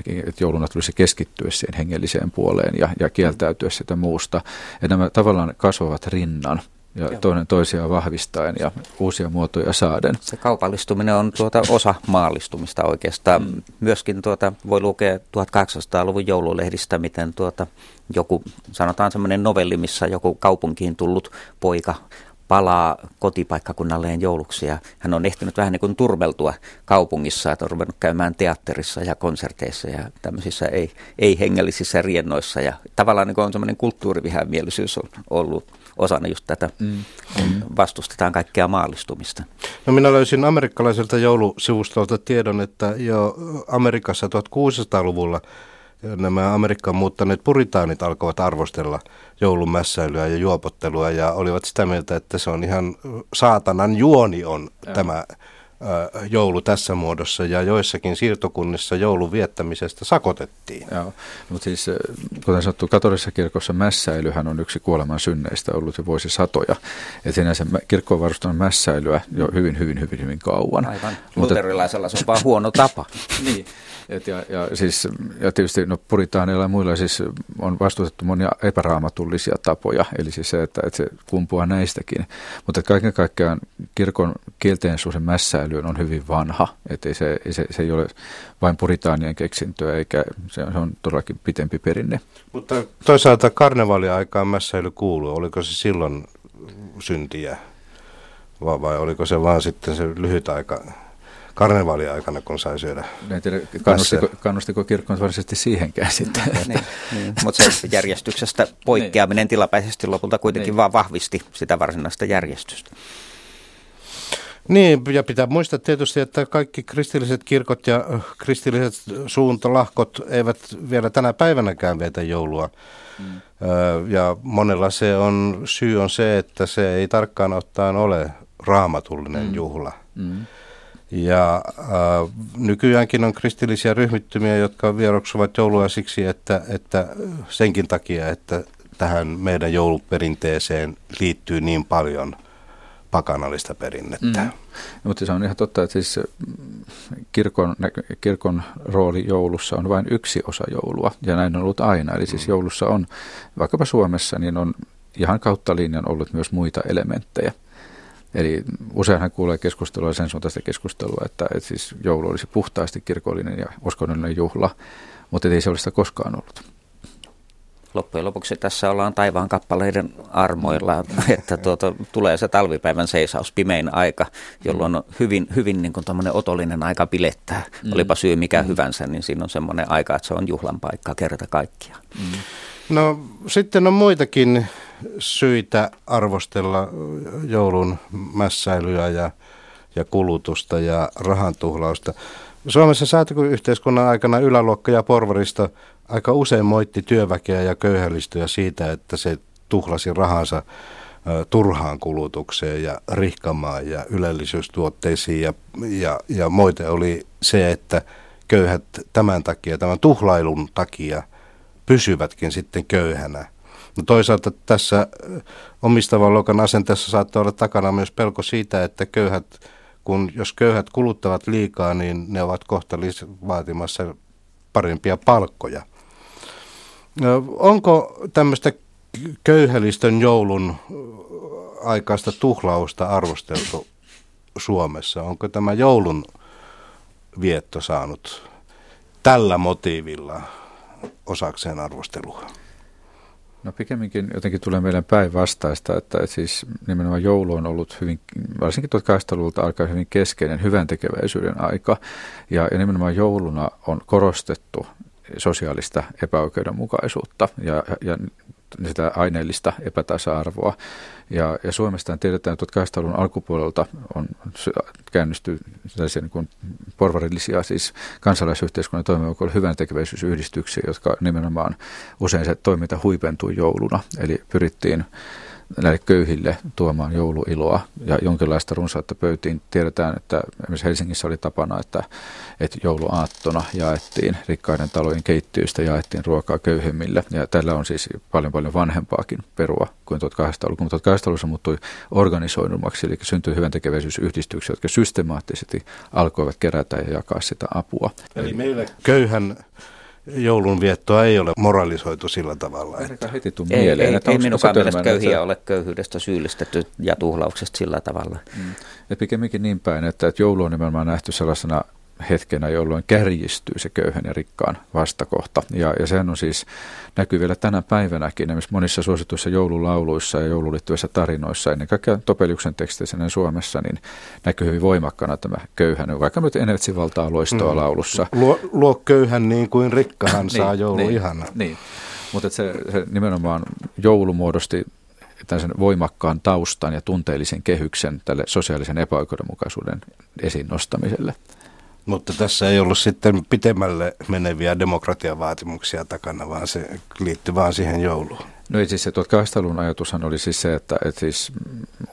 että jouluna tulisi keskittyä siihen hengelliseen puoleen ja, ja kieltäytyä sitä muusta. Ja nämä tavallaan kasvavat rinnan ja Joo. toinen toisiaan vahvistaen ja uusia muotoja saaden. Se kaupallistuminen on tuota osa maallistumista oikeastaan. Mm. Myöskin tuota, voi lukea 1800-luvun joululehdistä, miten tuota, joku, sanotaan semmoinen novelli, missä joku kaupunkiin tullut poika palaa kotipaikkakunnalleen jouluksi ja hän on ehtinyt vähän niin kuin turmeltua kaupungissa, että on ruvennut käymään teatterissa ja konserteissa ja tämmöisissä ei, ei-hengellisissä riennoissa ja tavallaan niin kuin on semmoinen kulttuurivihamielisyys on ollut osana just tätä, mm. mm. vastustetaan kaikkea maallistumista. No minä löysin amerikkalaiselta joulusivustolta tiedon, että jo Amerikassa 1600-luvulla nämä Amerikkaan muuttaneet puritaanit alkoivat arvostella joulumässäilyä ja juopottelua ja olivat sitä mieltä, että se on ihan saatanan juoni on ja. tämä joulu tässä muodossa ja joissakin siirtokunnissa joulun viettämisestä sakotettiin. Joo, mutta siis kuten sanottu, katolisessa kirkossa mässäilyhän on yksi kuoleman synneistä ollut jo vuosisatoja. Ja sinänsä kirkko on varustanut mässäilyä jo hyvin, hyvin, hyvin, hyvin kauan. Aivan, luterilaisella se on vaan huono tapa. niin, et ja, ja, siis, ja tietysti no, puritaaneilla ja muilla siis on vastustettu monia epäraamatullisia tapoja, eli siis se, että, että se kumpuaa näistäkin. Mutta kaiken kaikkiaan kirkon kielteensuuden mässäilyyn on hyvin vanha, että se, se, se ei ole vain puritaanien keksintöä, eikä se on, se on todellakin pitempi perinne. Mutta toisaalta karnevaaliaikaan mässäily kuuluu, oliko se silloin syntiä vai, vai oliko se vaan sitten se lyhyt aika? karnevaaliaikana, kun sai syödä. En tiedä, kannustiko, kannustiko kirkko varsinaisesti siihenkään sitten. niin, niin. Mutta se järjestyksestä poikkeaminen niin. tilapäisesti lopulta kuitenkin niin. vaan vahvisti sitä varsinaista järjestystä. Niin, ja pitää muistaa tietysti, että kaikki kristilliset kirkot ja kristilliset suuntalahkot eivät vielä tänä päivänäkään vietä joulua. Mm. Ja monella se on, syy on se, että se ei tarkkaan ottaen ole raamatullinen mm. juhla. Mm. Ja äh, nykyäänkin on kristillisiä ryhmittymiä, jotka vieroksuvat joulua siksi, että, että senkin takia, että tähän meidän jouluperinteeseen liittyy niin paljon pakanallista perinnettä. Mm. Mutta se on ihan totta, että siis kirkon, kirkon rooli joulussa on vain yksi osa joulua, ja näin on ollut aina. Eli siis mm. joulussa on, vaikkapa Suomessa, niin on ihan kautta linjan ollut myös muita elementtejä. Eli useinhan kuulee keskustelua sen suuntaista keskustelua, että, että siis joulu olisi puhtaasti kirkollinen ja uskonnollinen juhla, mutta ei se ole sitä koskaan ollut. Loppujen lopuksi tässä ollaan taivaan kappaleiden armoilla, että tuota, tulee se talvipäivän seisaus, pimein aika, jolloin on hyvin, hyvin niin kuin otollinen aika pilettää. Mm. Olipa syy mikä mm. hyvänsä, niin siinä on semmoinen aika, että se on juhlan paikka kerta kaikkiaan. Mm. No sitten on muitakin syitä arvostella joulun mässäilyä ja, ja kulutusta ja rahantuhlausta. Suomessa säätykyyhteiskunnan aikana yläluokka ja porvarista aika usein moitti työväkeä ja köyhällistöä siitä, että se tuhlasi rahansa turhaan kulutukseen ja rihkamaan ja ylellisyystuotteisiin. Ja, ja, ja moite oli se, että köyhät tämän takia, tämän tuhlailun takia pysyvätkin sitten köyhänä – No toisaalta tässä omistavan luokan asenteessa saattaa olla takana myös pelko siitä, että köyhät kun jos köyhät kuluttavat liikaa, niin ne ovat kohta vaatimassa parempia palkkoja. Onko tämmöistä köyhälistön joulun aikaista tuhlausta arvosteltu Suomessa? Onko tämä joulun vietto saanut tällä motiivilla osakseen arvostelua? No pikemminkin jotenkin tulee meidän päinvastaista, että, että siis nimenomaan joulu on ollut hyvin, varsinkin 1800-luvulta alkaa hyvin keskeinen hyvän tekeväisyyden aika. Ja, ja nimenomaan jouluna on korostettu sosiaalista epäoikeudenmukaisuutta ja, ja sitä aineellista epätasa-arvoa. Ja, ja Suomesta tiedetään, että 1800-luvun alkupuolelta on käynnistynyt sellaisia niin porvarillisia, siis kansalaisyhteiskunnan toimijoilla hyvän tekeväisyysyhdistyksiä, jotka nimenomaan usein se toiminta huipentui jouluna. Eli pyrittiin näille köyhille tuomaan jouluiloa ja jonkinlaista runsautta pöytiin. Tiedetään, että esimerkiksi Helsingissä oli tapana, että, että jouluaattona jaettiin rikkaiden talojen keittiöistä, jaettiin ruokaa köyhemmille. Ja tällä on siis paljon paljon vanhempaakin perua kuin 1800-luvulla. Mutta 1800-luvulla muuttui organisoidummaksi, eli syntyi hyvän tekeväisyysyhdistyksiä, jotka systemaattisesti alkoivat kerätä ja jakaa sitä apua. Eli meillä köyhän joulunviettoa ei ole moralisoitu sillä tavalla. Että... Heti tuu ei, mieleen, ei, että ei minunkaan mielestä köyhiä että... ole köyhyydestä syyllistetty ja tuhlauksesta sillä tavalla. Mm. Ja pikemminkin niin päin, että, että joulu on nimenomaan nähty sellaisena hetkenä, jolloin kärjistyy se köyhän ja rikkaan vastakohta. Ja, ja sehän on siis, näkyy vielä tänä päivänäkin, esimerkiksi monissa suosituissa joululauluissa ja joululiittyvissä tarinoissa, ennen kaikkea Topeliuksen teksteissä Suomessa, niin näkyy hyvin voimakkana tämä köyhän, vaikka nyt Enetsi valtaa loistoa mm. laulussa. Luo, luo köyhän niin kuin rikkahan niin, saa joulu niin, ihana. Niin, mutta se, se nimenomaan joulu muodosti tällaisen voimakkaan taustan ja tunteellisen kehyksen tälle sosiaalisen epäoikeudenmukaisuuden esiin nostamiselle. Mutta tässä ei ollut sitten pitemmälle meneviä demokratiavaatimuksia takana, vaan se liittyy vaan siihen jouluun. No siis se 1800-luvun ajatushan oli siis se, että, että siis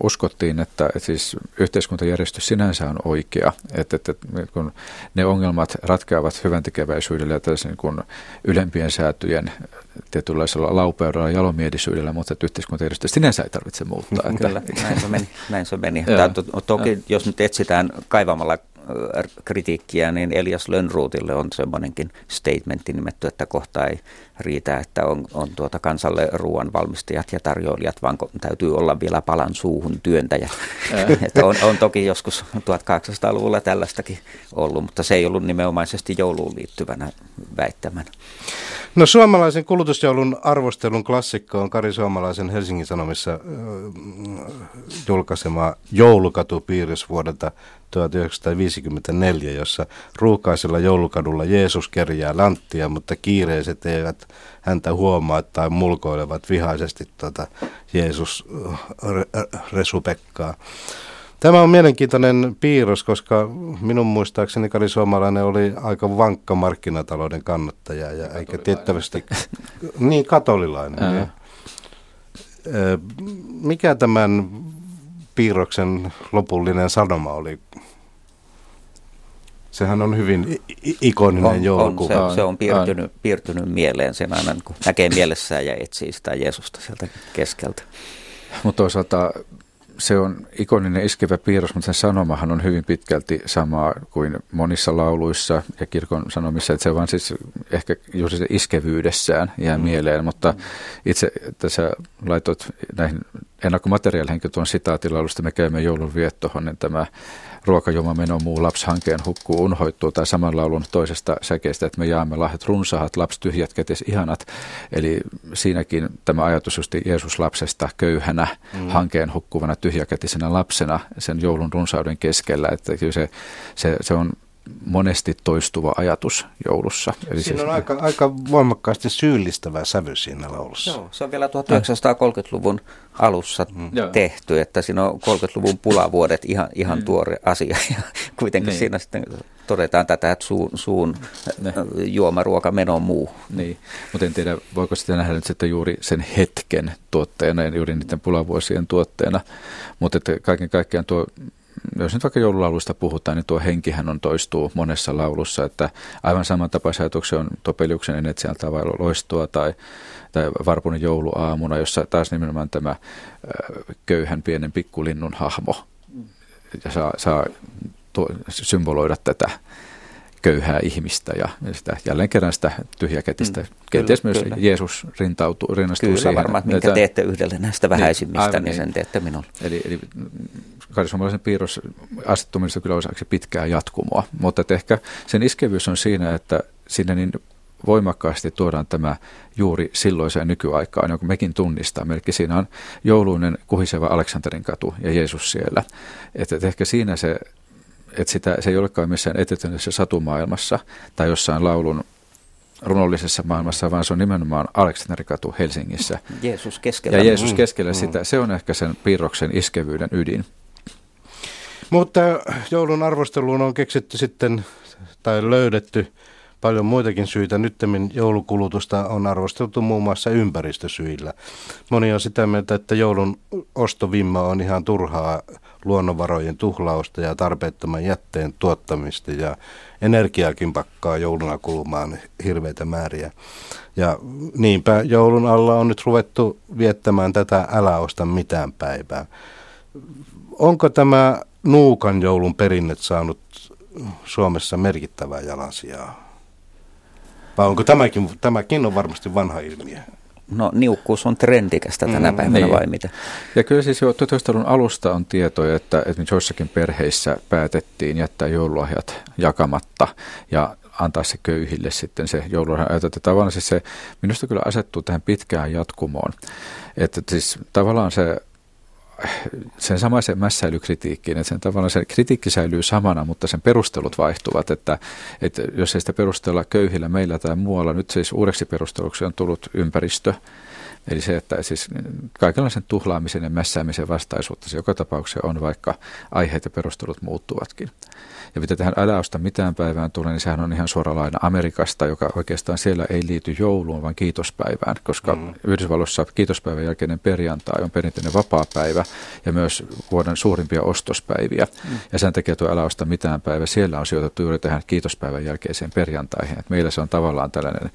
uskottiin, että, että siis yhteiskuntajärjestys sinänsä on oikea, että, että, että kun ne ongelmat ratkeavat hyvän tekeväisyydellä ja niin kuin ylempien säätyjen tietynlaisella laupeudella ja jalomielisyydellä, mutta että yhteiskuntajärjestys sinänsä ei tarvitse muuttaa. Kyllä, näin se meni. Näin se meni. Tämä, to, toki jos nyt etsitään kaivamalla kritiikkiä, niin Elias Lönnruutille on semmoinenkin statementti nimetty, että kohta ei riitä, että on, on tuota kansalle ruoan valmistajat ja tarjoilijat, vaan täytyy olla vielä palan suuhun työntäjä. että on, on toki joskus 1800-luvulla tällaistakin ollut, mutta se ei ollut nimenomaisesti jouluun liittyvänä väittämänä. No suomalaisen kulutusjoulun arvostelun klassikko on Kari Suomalaisen Helsingin Sanomissa äh, julkaisema joulukatupiiris vuodelta 1954, jossa ruukaisella joulukadulla Jeesus kerjää lanttia, mutta kiireiset eivät häntä huomaa tai mulkoilevat vihaisesti tuota Jeesus Resupekkaa. Tämä on mielenkiintoinen piirros, koska minun muistaakseni Kari Suomalainen oli aika vankka markkinatalouden kannattaja ja eikä tiettävästi niin katolilainen. Ää. Mikä tämän piirroksen lopullinen sanoma oli? Sehän on hyvin ikoninen on, joulukuva. On, se, se on piirtynyt, piirtynyt mieleen sen aina, kun näkee mielessään ja etsii sitä Jeesusta sieltä keskeltä. Mutta toisaalta se on ikoninen iskevä piirros, mutta sen sanomahan on hyvin pitkälti sama kuin monissa lauluissa ja kirkon sanomissa, että se vaan siis ehkä juuri se iskevyydessään jää mm. mieleen, mutta itse tässä laitoit näihin ennakkomateriaaleihin tuon sitaatilaulusta, me käymme joulun viettohon, niin tämä ruokajoma meno muu lapshankeen hukkuu unhoittuu tai saman laulun toisesta säkeestä, että me jaamme lahjat runsahat, laps tyhjät kätes ihanat. Eli siinäkin tämä ajatus just Jeesus lapsesta köyhänä, mm. hankeen hukkuvana tyhjäkätisenä lapsena sen joulun runsauden keskellä, että kyllä se, se, se on monesti toistuva ajatus joulussa. Eli siinä siis, on aika, aika voimakkaasti syyllistävä sävy siinä laulussa. Joo, se on vielä 1930-luvun alussa mm. tehty, että siinä on 30-luvun pulavuodet ihan, ihan mm. tuore asia. Ja kuitenkin niin. siinä sitten todetaan tätä, että suun, suun ne. juoma, ruoka, meno, muu. Niin, mutta en tiedä, voiko sitä nähdä nyt sitten juuri sen hetken tuotteena ja juuri niiden pulavuosien tuotteena. Mutta että kaiken kaikkiaan tuo jos nyt vaikka joululaulusta puhutaan, niin tuo henkihän on toistuu monessa laulussa, että aivan saman tapaisen ajatuksen on Topeliuksen Enetsian vai loistoa tai, tai Varpunen jouluaamuna, jossa taas nimenomaan tämä köyhän pienen pikkulinnun hahmo ja saa, saa tuo, symboloida tätä köyhää ihmistä ja sitä, jälleen kerran sitä tyhjäkätistä. Mm, Kenties myös kyllä. Jeesus rintautuu, rinnastuu kyllä, siihen. varmaan, että minkä teette yhdelle näistä niin, vähäisimmistä, niin, niin sen teette minulle. Eli, eli karisomalaisen piirros asettumista kyllä osaksi pitkää jatkumoa, mutta ehkä sen iskevyys on siinä, että sinne niin voimakkaasti tuodaan tämä juuri silloiseen nykyaikaan, jonka mekin tunnistaa. Melkein siinä on jouluinen kuhiseva Aleksanterin katu ja Jeesus siellä. Että ehkä siinä se että sitä, se ei olekaan missään etetyneessä satumaailmassa tai jossain laulun runollisessa maailmassa, vaan se on nimenomaan Aleksanterikatu Helsingissä. Jeesus keskellä. Ja Jeesus mm. keskellä mm. sitä. Se on ehkä sen piirroksen iskevyyden ydin. Mutta joulun arvosteluun on keksitty sitten tai löydetty paljon muitakin syitä. Nyttemmin joulukulutusta on arvosteltu muun muassa ympäristösyillä. Moni on sitä mieltä, että joulun ostovimma on ihan turhaa luonnonvarojen tuhlausta ja tarpeettoman jätteen tuottamista ja energiakin pakkaa jouluna kulumaan hirveitä määriä. Ja niinpä joulun alla on nyt ruvettu viettämään tätä älä osta mitään päivää. Onko tämä nuukan joulun perinnet saanut Suomessa merkittävää jalansijaa? Vai onko tämäkin, tämäkin on varmasti vanha ilmiö? No niukkuus on trendikästä tänä mm, päivänä niin. vai mitä? Ja kyllä siis jo 1900-luvun alusta on tietoja, että, että joissakin perheissä päätettiin jättää joululahjat jakamatta ja antaa se köyhille sitten se joululahja. Että tavallaan siis se minusta kyllä asettuu tähän pitkään jatkumoon. Että siis tavallaan se sen samaisen mässäilykritiikkiin, että sen tavallaan se kritiikki säilyy samana, mutta sen perustelut vaihtuvat, että, että jos ei sitä perustella köyhillä meillä tai muualla, nyt siis uudeksi perusteluksi on tullut ympäristö, Eli se, että siis kaikenlaisen tuhlaamisen ja mässäämisen vastaisuutta se joka tapauksessa on, vaikka aiheet ja perustelut muuttuvatkin. Ja mitä tähän äläosta mitään päivään tulee, niin sehän on ihan suora laina Amerikasta, joka oikeastaan siellä ei liity jouluun, vaan kiitospäivään, koska mm. Yhdysvalloissa kiitospäivän jälkeinen perjantai on perinteinen vapaa-päivä ja myös vuoden suurimpia ostospäiviä. Mm. Ja sen takia tuo äläosta mitään päivä siellä on sijoitettu juuri tähän kiitospäivän jälkeiseen perjantaihin. Et meillä se on tavallaan tällainen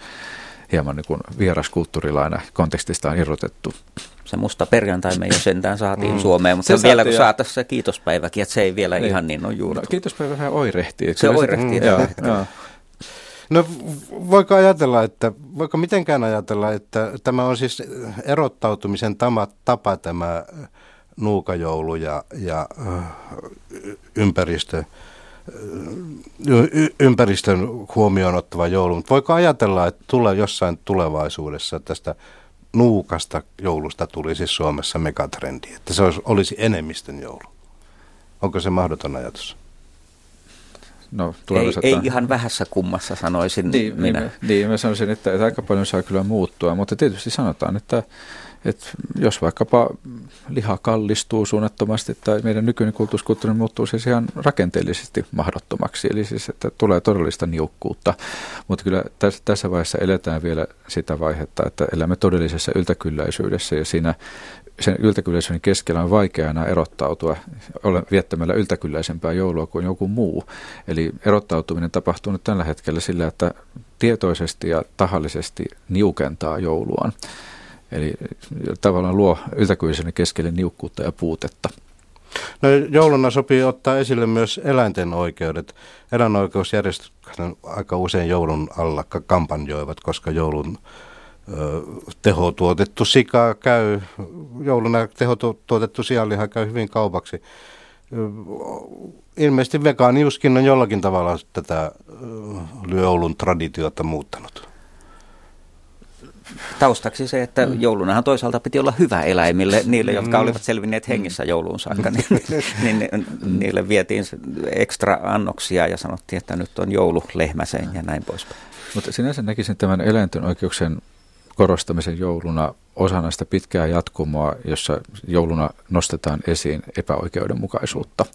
hieman niin kuin vieraskulttuurilaina kontekstistaan irrotettu. Se musta perjantai me jo sentään saatiin mm. Suomeen, mutta se vielä kun saataisiin se kiitospäiväkin, että se ei vielä niin. ihan niin ole juuri. No, kiitospäivä vähän oirehtii. Se oirehtii. Mm, joo, joo. No voiko ajatella, että, voiko mitenkään ajatella, että tämä on siis erottautumisen tama, tapa tämä nuukajoulu ja, ja ympäristö, ympäristön huomioon ottava joulu. Mutta voiko ajatella, että tulee jossain tulevaisuudessa tästä nuukasta joulusta tulisi Suomessa megatrendi, että se olisi, olisi enemmistön joulu? Onko se mahdoton ajatus? No, ei, ei ihan vähässä kummassa sanoisin niin, minä. Niin, niin, mä sanoisin, että, että aika paljon saa kyllä muuttua, mutta tietysti sanotaan, että että jos vaikkapa liha kallistuu suunnattomasti tai meidän nykyinen kulttuuri muuttuu siis ihan rakenteellisesti mahdottomaksi, eli siis että tulee todellista niukkuutta. Mutta kyllä tässä, vaiheessa eletään vielä sitä vaihetta, että elämme todellisessa yltäkylläisyydessä ja siinä sen yltäkylläisyyden keskellä on vaikea enää erottautua viettämällä yltäkylläisempää joulua kuin joku muu. Eli erottautuminen tapahtuu nyt tällä hetkellä sillä, että tietoisesti ja tahallisesti niukentaa jouluaan. Eli tavallaan luo yltäkyisen keskelle niukkuutta ja puutetta. No, jouluna sopii ottaa esille myös eläinten oikeudet. Eläinoikeusjärjestöt aika usein joulun alla kampanjoivat, koska joulun tehotuotettu sika käy, jouluna tehotuotettu sianliha käy hyvin kaupaksi. Ilmeisesti vegaaniuskin on jollakin tavalla tätä joulun traditiota muuttanut taustaksi se, että mm. joulunahan toisaalta piti olla hyvä eläimille, niille, jotka mm. olivat selvinneet hengissä jouluun saakka, niin, niin, niin niille vietiin ekstra annoksia ja sanottiin, että nyt on joululehmäseen ja näin poispäin. Mutta sinänsä näkisin tämän eläinten oikeuksien korostamisen jouluna osana sitä pitkää jatkumoa, jossa jouluna nostetaan esiin epäoikeudenmukaisuutta,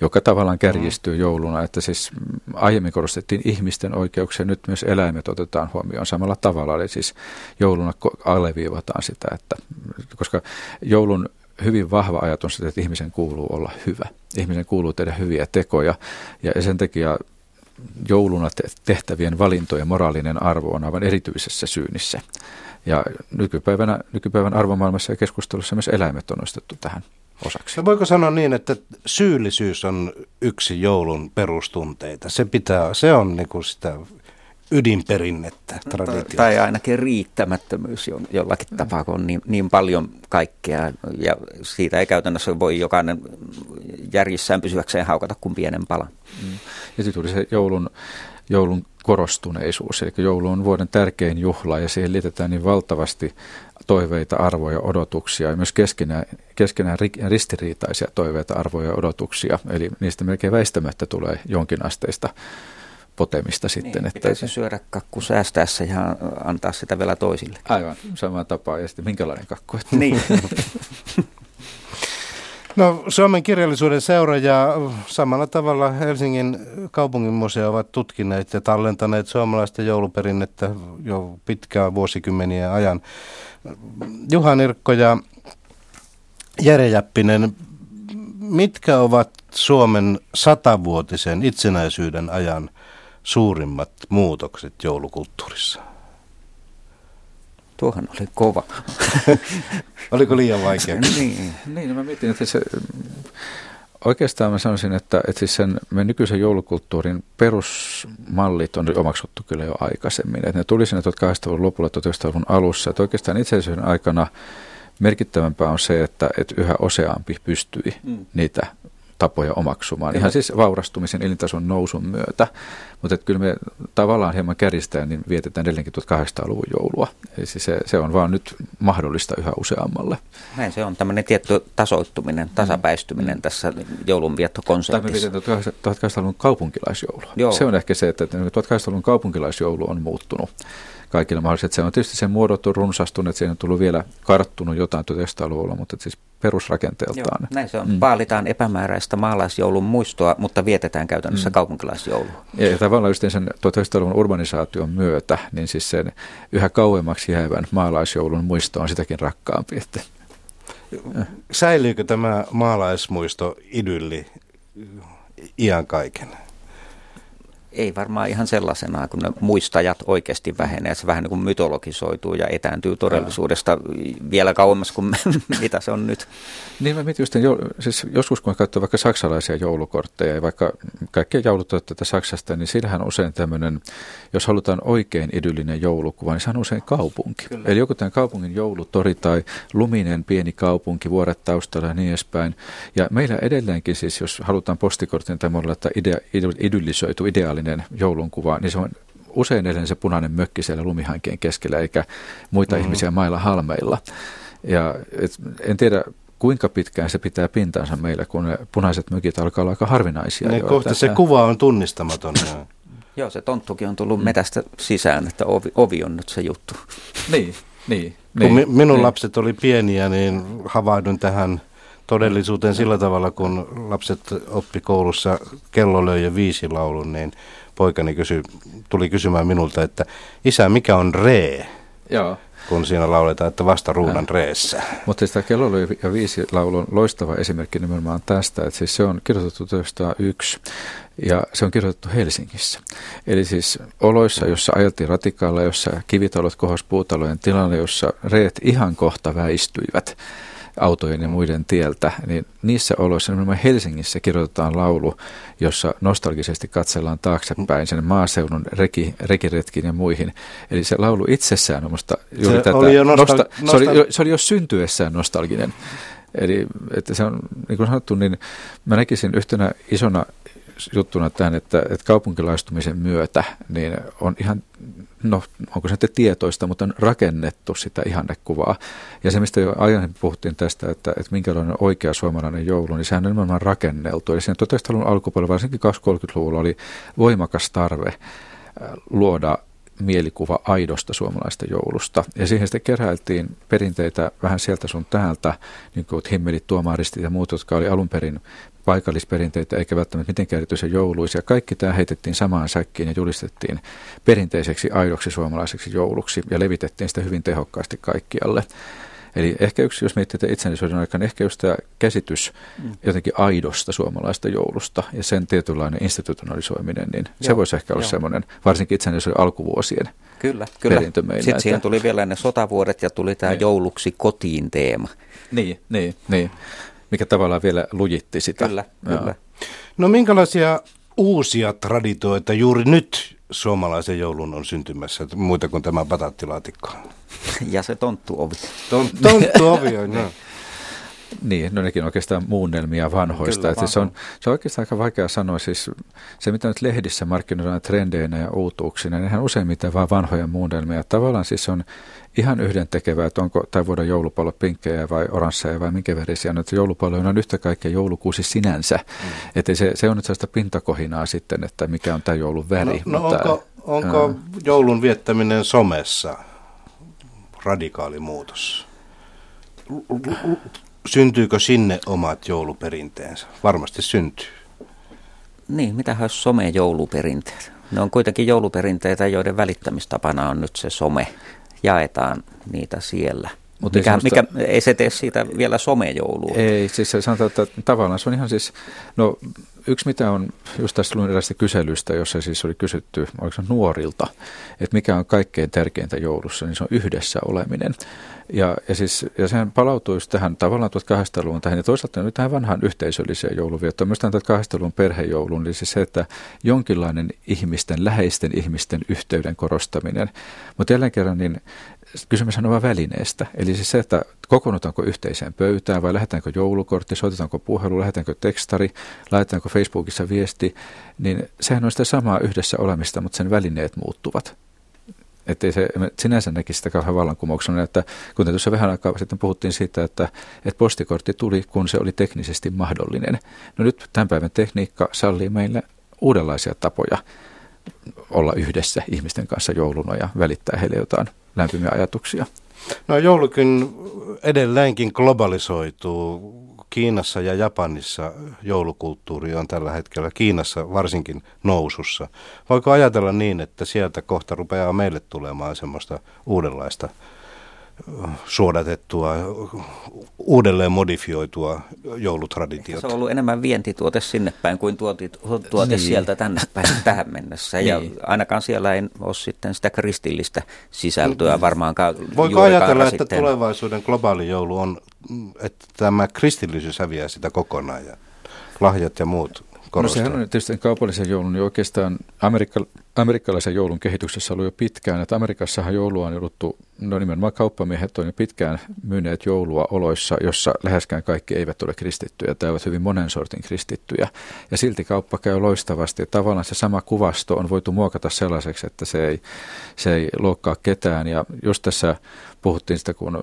joka tavallaan kärjistyy jouluna, että siis aiemmin korostettiin ihmisten oikeuksia, nyt myös eläimet otetaan huomioon samalla tavalla, eli siis jouluna alleviivataan sitä, että koska joulun hyvin vahva ajatus, että ihmisen kuuluu olla hyvä. Ihmisen kuuluu tehdä hyviä tekoja ja sen takia jouluna tehtävien valintojen moraalinen arvo on aivan erityisessä syynissä. Ja nykypäivänä, nykypäivän arvomaailmassa ja keskustelussa myös eläimet on nostettu tähän osaksi. No voiko sanoa niin, että syyllisyys on yksi joulun perustunteita? Se, pitää, se on niin kuin sitä ydinperinnettä, traditiota. Tai ainakin riittämättömyys jollakin tapaa, kun on niin, niin paljon kaikkea ja siitä ei käytännössä voi jokainen järjissään pysyväkseen haukata kuin pienen palan. Mm. Ja sitten tuli se joulun, joulun korostuneisuus, eli joulu on vuoden tärkein juhla ja siihen liitetään niin valtavasti toiveita, arvoja, odotuksia ja myös keskenään, keskenään ristiriitaisia toiveita, arvoja ja odotuksia. Eli niistä melkein väistämättä tulee jonkinasteista potemista sitten. Niin, että pitäisi syödä kakku säästäessä ja antaa sitä vielä toisille. Aivan, samaan tapaan. Ja sitten minkälainen kakku? Niin. No Suomen kirjallisuuden seura ja samalla tavalla Helsingin kaupunginmuseo ovat tutkineet ja tallentaneet suomalaista jouluperinnettä jo pitkään vuosikymmeniä ajan. Juha Nirkko ja Jere Jäppinen, mitkä ovat Suomen satavuotisen itsenäisyyden ajan suurimmat muutokset joulukulttuurissa? Tuohan oli kova. Oliko liian vaikea? niin, niin mä mietin, että se, oikeastaan mä sanoisin, että, että siis sen me nykyisen joulukulttuurin perusmallit on omaksuttu kyllä jo aikaisemmin. Että ne tuli sinne 1800-luvun lopulla 1900-luvun alussa. Että oikeastaan itsenäisyyden aikana merkittävämpää on se, että, että yhä useampi pystyi mm. niitä tapoja omaksumaan. Ihan siis vaurastumisen elintason nousun myötä. Mutta kyllä me tavallaan hieman kärjistään, niin vietetään edelleenkin 1800-luvun joulua. Eli siis se, se on vaan nyt mahdollista yhä useammalle. Näin se on tämmöinen tietty tasoittuminen, tasapäistyminen mm. tässä joulunviettokonseptissa. Tai me vietetään 1800-luvun kaupunkilaisjoulua. Joo. Se on ehkä se, että 1800-luvun kaupunkilaisjoulu on muuttunut kaikilla mahdollisilla. Se on tietysti sen muodot on runsastunut, että siihen on tullut vielä karttunut jotain 1900-luvulla, mutta siis perusrakenteeltaan. Joo, näin se on. Mm. Paalitaan epämääräistä maalaisjoulun muistoa, mutta vietetään käytännössä mm. kaupunkilaisjoulua. Ja, ja tavallaan just sen 1900-luvun urbanisaation myötä, niin siis sen yhä kauemmaksi jäävän maalaisjoulun muisto on sitäkin rakkaampi. Että. Säilyykö tämä maalaismuisto idylli iän kaiken? Ei varmaan ihan sellaisena, kun ne muistajat oikeasti vähenee. Se vähän niin kuin mytologisoituu ja etääntyy todellisuudesta vielä kauemmas kuin mitä se on nyt. Niin mä mietin just, jo, siis joskus kun katsoo vaikka saksalaisia joulukortteja ja vaikka kaikkia joulutuotteita Saksasta, niin sillähän on usein tämmöinen, jos halutaan oikein idyllinen joulukuva, niin se on usein kaupunki. Kyllä. Eli joku tämän kaupungin joulutori tai luminen pieni kaupunki, vuoret taustalla ja niin edespäin. Ja meillä edelleenkin siis, jos halutaan postikortin tai monella, että idea, idyllisoitu ideaalinen joulunkuva, niin se on usein edelleen se punainen mökki siellä lumihankeen keskellä, eikä muita mm-hmm. ihmisiä mailla halmeilla. Ja et, en tiedä, kuinka pitkään se pitää pintansa meillä, kun ne punaiset mökit alkaa olla aika harvinaisia. Ne jo, kohta että... se kuva on tunnistamaton. Joo, se tonttukin on tullut metästä sisään, että ovi, ovi on nyt se juttu. niin, niin. Kun niin, minun niin. lapset oli pieniä, niin havahdun tähän todellisuuteen sillä tavalla, kun lapset oppi koulussa kello löi jo viisi laulun, niin poikani kysy, tuli kysymään minulta, että isä, mikä on ree? Joo kun siinä lauletaan, että vasta ruunan reessä. Mutta sitä kello ja viisi laulu on loistava esimerkki nimenomaan tästä, että siis se on kirjoitettu 1901 ja se on kirjoitettu Helsingissä. Eli siis oloissa, jossa ajeltiin ratikaalla, jossa kivitalot kohos puutalojen tilalle, jossa reet ihan kohta väistyivät autojen ja muiden tieltä, niin niissä oloissa nimenomaan Helsingissä kirjoitetaan laulu, jossa nostalgisesti katsellaan taaksepäin sen maaseudun reki, rekiretkin ja muihin. Eli se laulu itsessään on musta juuri se tätä, oli jo nostal- nosta, nostal- se, oli se oli jo syntyessään nostalginen. Eli että se on, niin kuin sanottu, niin mä näkisin yhtenä isona juttuna tämän, että, että kaupunkilaistumisen myötä niin on ihan, no onko se tietoista, mutta on rakennettu sitä ihannekuvaa. Ja se, mistä jo aiemmin puhuttiin tästä, että, että minkälainen oikea suomalainen joulu, niin sehän on nimenomaan rakenneltu. Eli siinä 1900-luvun alkupuolella, varsinkin 20-30-luvulla oli voimakas tarve äh, luoda mielikuva aidosta suomalaista joulusta. Ja siihen sitten keräiltiin perinteitä vähän sieltä sun täältä, niin kuin himmelit, tuomaristit ja muut, jotka oli alun perin paikallisperinteitä eikä välttämättä mitenkään erityisen jouluisia. Kaikki tämä heitettiin samaan säkkiin ja julistettiin perinteiseksi aidoksi suomalaiseksi jouluksi ja levitettiin sitä hyvin tehokkaasti kaikkialle. Eli ehkä yksi, jos miettii itsenäisyyden aikana, ehkä just tämä käsitys mm. jotenkin aidosta suomalaista joulusta ja sen tietynlainen institutionalisoiminen, niin Joo. se voisi ehkä olla semmoinen, varsinkin itsenäisyyden alkuvuosien kyllä, kyllä. perintö meillä. Sitten että... siihen tuli vielä ne sotavuodet ja tuli tämä niin. jouluksi kotiin teema. Niin, niin, niin. Mikä tavallaan vielä lujitti sitä. Kyllä, Joo. kyllä. No minkälaisia uusia traditioita juuri nyt suomalaisen joulun on syntymässä, muita kuin tämä patattilaatikko? Ja se tonttuovi. Ton, tonttuovi on, no. Niin, no nekin oikeastaan muunnelmia vanhoista. Kyllä, vanho. se, on, se on oikeastaan aika vaikea sanoa. Siis se, mitä nyt lehdissä markkinoidaan trendeinä ja uutuuksina, nehän useimmiten vain vanhoja muunnelmia. Tavallaan siis on ihan yhden tekevää, että onko tai vuoden joulupallo pinkkejä vai oransseja vai minkä värisiä. No, että joulupallo on yhtä kaikkea joulukuusi sinänsä. Mm. Että se, se on nyt sellaista pintakohinaa sitten, että mikä on tämä joulun väri. No, no mutta, onko, onko ää, joulun viettäminen somessa radikaali muutos? syntyykö sinne omat jouluperinteensä? Varmasti syntyy. Niin, mitähän olisi some-jouluperinteet? Ne on kuitenkin jouluperinteitä, joiden välittämistapana on nyt se some. Jaetaan niitä siellä. Mutta mikä, semmoista... mikä, ei se tee siitä vielä somejoulua. Ei, siis se sanotaan, että tavallaan se on ihan siis, no yksi mitä on, just tässä luin erästä kyselystä, jossa siis oli kysytty, oliko se nuorilta, että mikä on kaikkein tärkeintä joulussa, niin se on yhdessä oleminen. Ja, ja, siis, ja sehän palautuu just tähän tavallaan 1800-luvun tähän ja toisaalta nyt tähän vanhaan yhteisölliseen jouluviettoon. Myös tähän 1800-luvun perhejouluun, eli siis se, että jonkinlainen ihmisten, läheisten ihmisten yhteyden korostaminen. Mutta jälleen kerran, niin kysymys on vain välineestä. Eli siis se, että kokoonnutaanko yhteiseen pöytään vai lähdetäänkö joulukortti, soitetaanko puhelu, lähdetäänkö tekstari, laitetaanko Facebookissa viesti, niin sehän on sitä samaa yhdessä olemista, mutta sen välineet muuttuvat. Että se sinänsä näkisi sitä kauhean vallankumouksena, että kuten tuossa vähän aikaa sitten puhuttiin siitä, että, että postikortti tuli, kun se oli teknisesti mahdollinen. No nyt tämän päivän tekniikka sallii meille uudenlaisia tapoja olla yhdessä ihmisten kanssa jouluna ja välittää heille jotain lämpimiä ajatuksia. No joulukin edelleenkin globalisoituu. Kiinassa ja Japanissa joulukulttuuri on tällä hetkellä Kiinassa varsinkin nousussa. Voiko ajatella niin, että sieltä kohta rupeaa meille tulemaan semmoista uudenlaista suodatettua, uudelleen modifioitua joulutraditiota. Se on ollut enemmän vientituote sinne päin kuin tuoti, tuote niin. sieltä tänne päin tähän mennessä. Niin. Ja ainakaan siellä ei ole sitten sitä kristillistä sisältöä varmaankaan Voiko ajatella, että tulevaisuuden globaali joulu on, että tämä kristillisyys häviää sitä kokonaan ja lahjat ja muut korostaa? No sehän on tietysti kaupallisen joulun, niin oikeastaan Amerikka, amerikkalaisen joulun kehityksessä ollut jo pitkään. Että Amerikassahan joulua on jouduttu, no nimenomaan kauppamiehet on jo pitkään myyneet joulua oloissa, jossa läheskään kaikki eivät ole kristittyjä tai ovat hyvin monen sortin kristittyjä. Ja silti kauppa käy loistavasti. Ja tavallaan se sama kuvasto on voitu muokata sellaiseksi, että se ei, se ei loukkaa ketään. Ja just tässä puhuttiin sitä, kun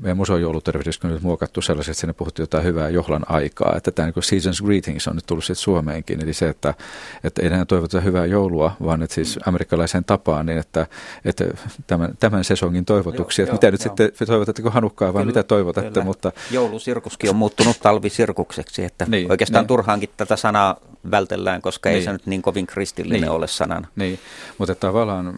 meidän museon joulutervehdys on nyt muokattu sellaiset, että siinä puhuttiin jotain hyvää johlan aikaa. Että tämä niin Seasons Greetings on nyt tullut sitten Suomeenkin. Eli se, että, että ei enää toivota hyvää joulua, vaan että siis amerikkalaiseen tapaan, niin että, että tämän, tämän sesongin toivotuksia. Joo, että joo, mitä joo. nyt sitten toivotatteko hanukkaa vai kyllä, mitä toivotatte? Kyllä. Mutta... Joulusirkuskin on muuttunut talvisirkukseksi, että niin, oikeastaan niin. turhaankin tätä sanaa vältellään, koska niin. ei se nyt niin kovin kristillinen niin. ole sanana. Niin, mutta tavallaan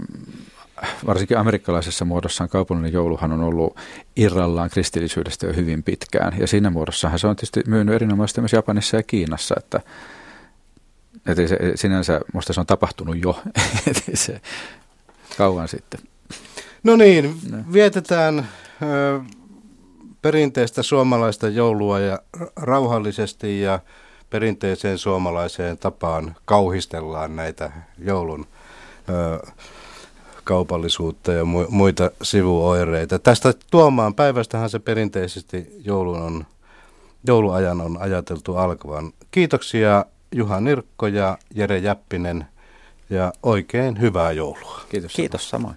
varsinkin amerikkalaisessa muodossaan kaupallinen jouluhan on ollut irrallaan kristillisyydestä jo hyvin pitkään. Ja siinä muodossahan se on tietysti myynyt erinomaisesti myös Japanissa ja Kiinassa, että, että se, sinänsä musta se on tapahtunut jo se, kauan sitten. No niin, no. vietetään ö, perinteistä suomalaista joulua ja rauhallisesti ja perinteiseen suomalaiseen tapaan kauhistellaan näitä joulun ö, kaupallisuutta ja muita sivuoireita. Tästä Tuomaan päivästähän se perinteisesti joulun on, jouluajan on ajateltu alkavan. Kiitoksia Juha Nirkko ja Jere Jäppinen ja oikein hyvää joulua. Kiitos. Kiitos samoin.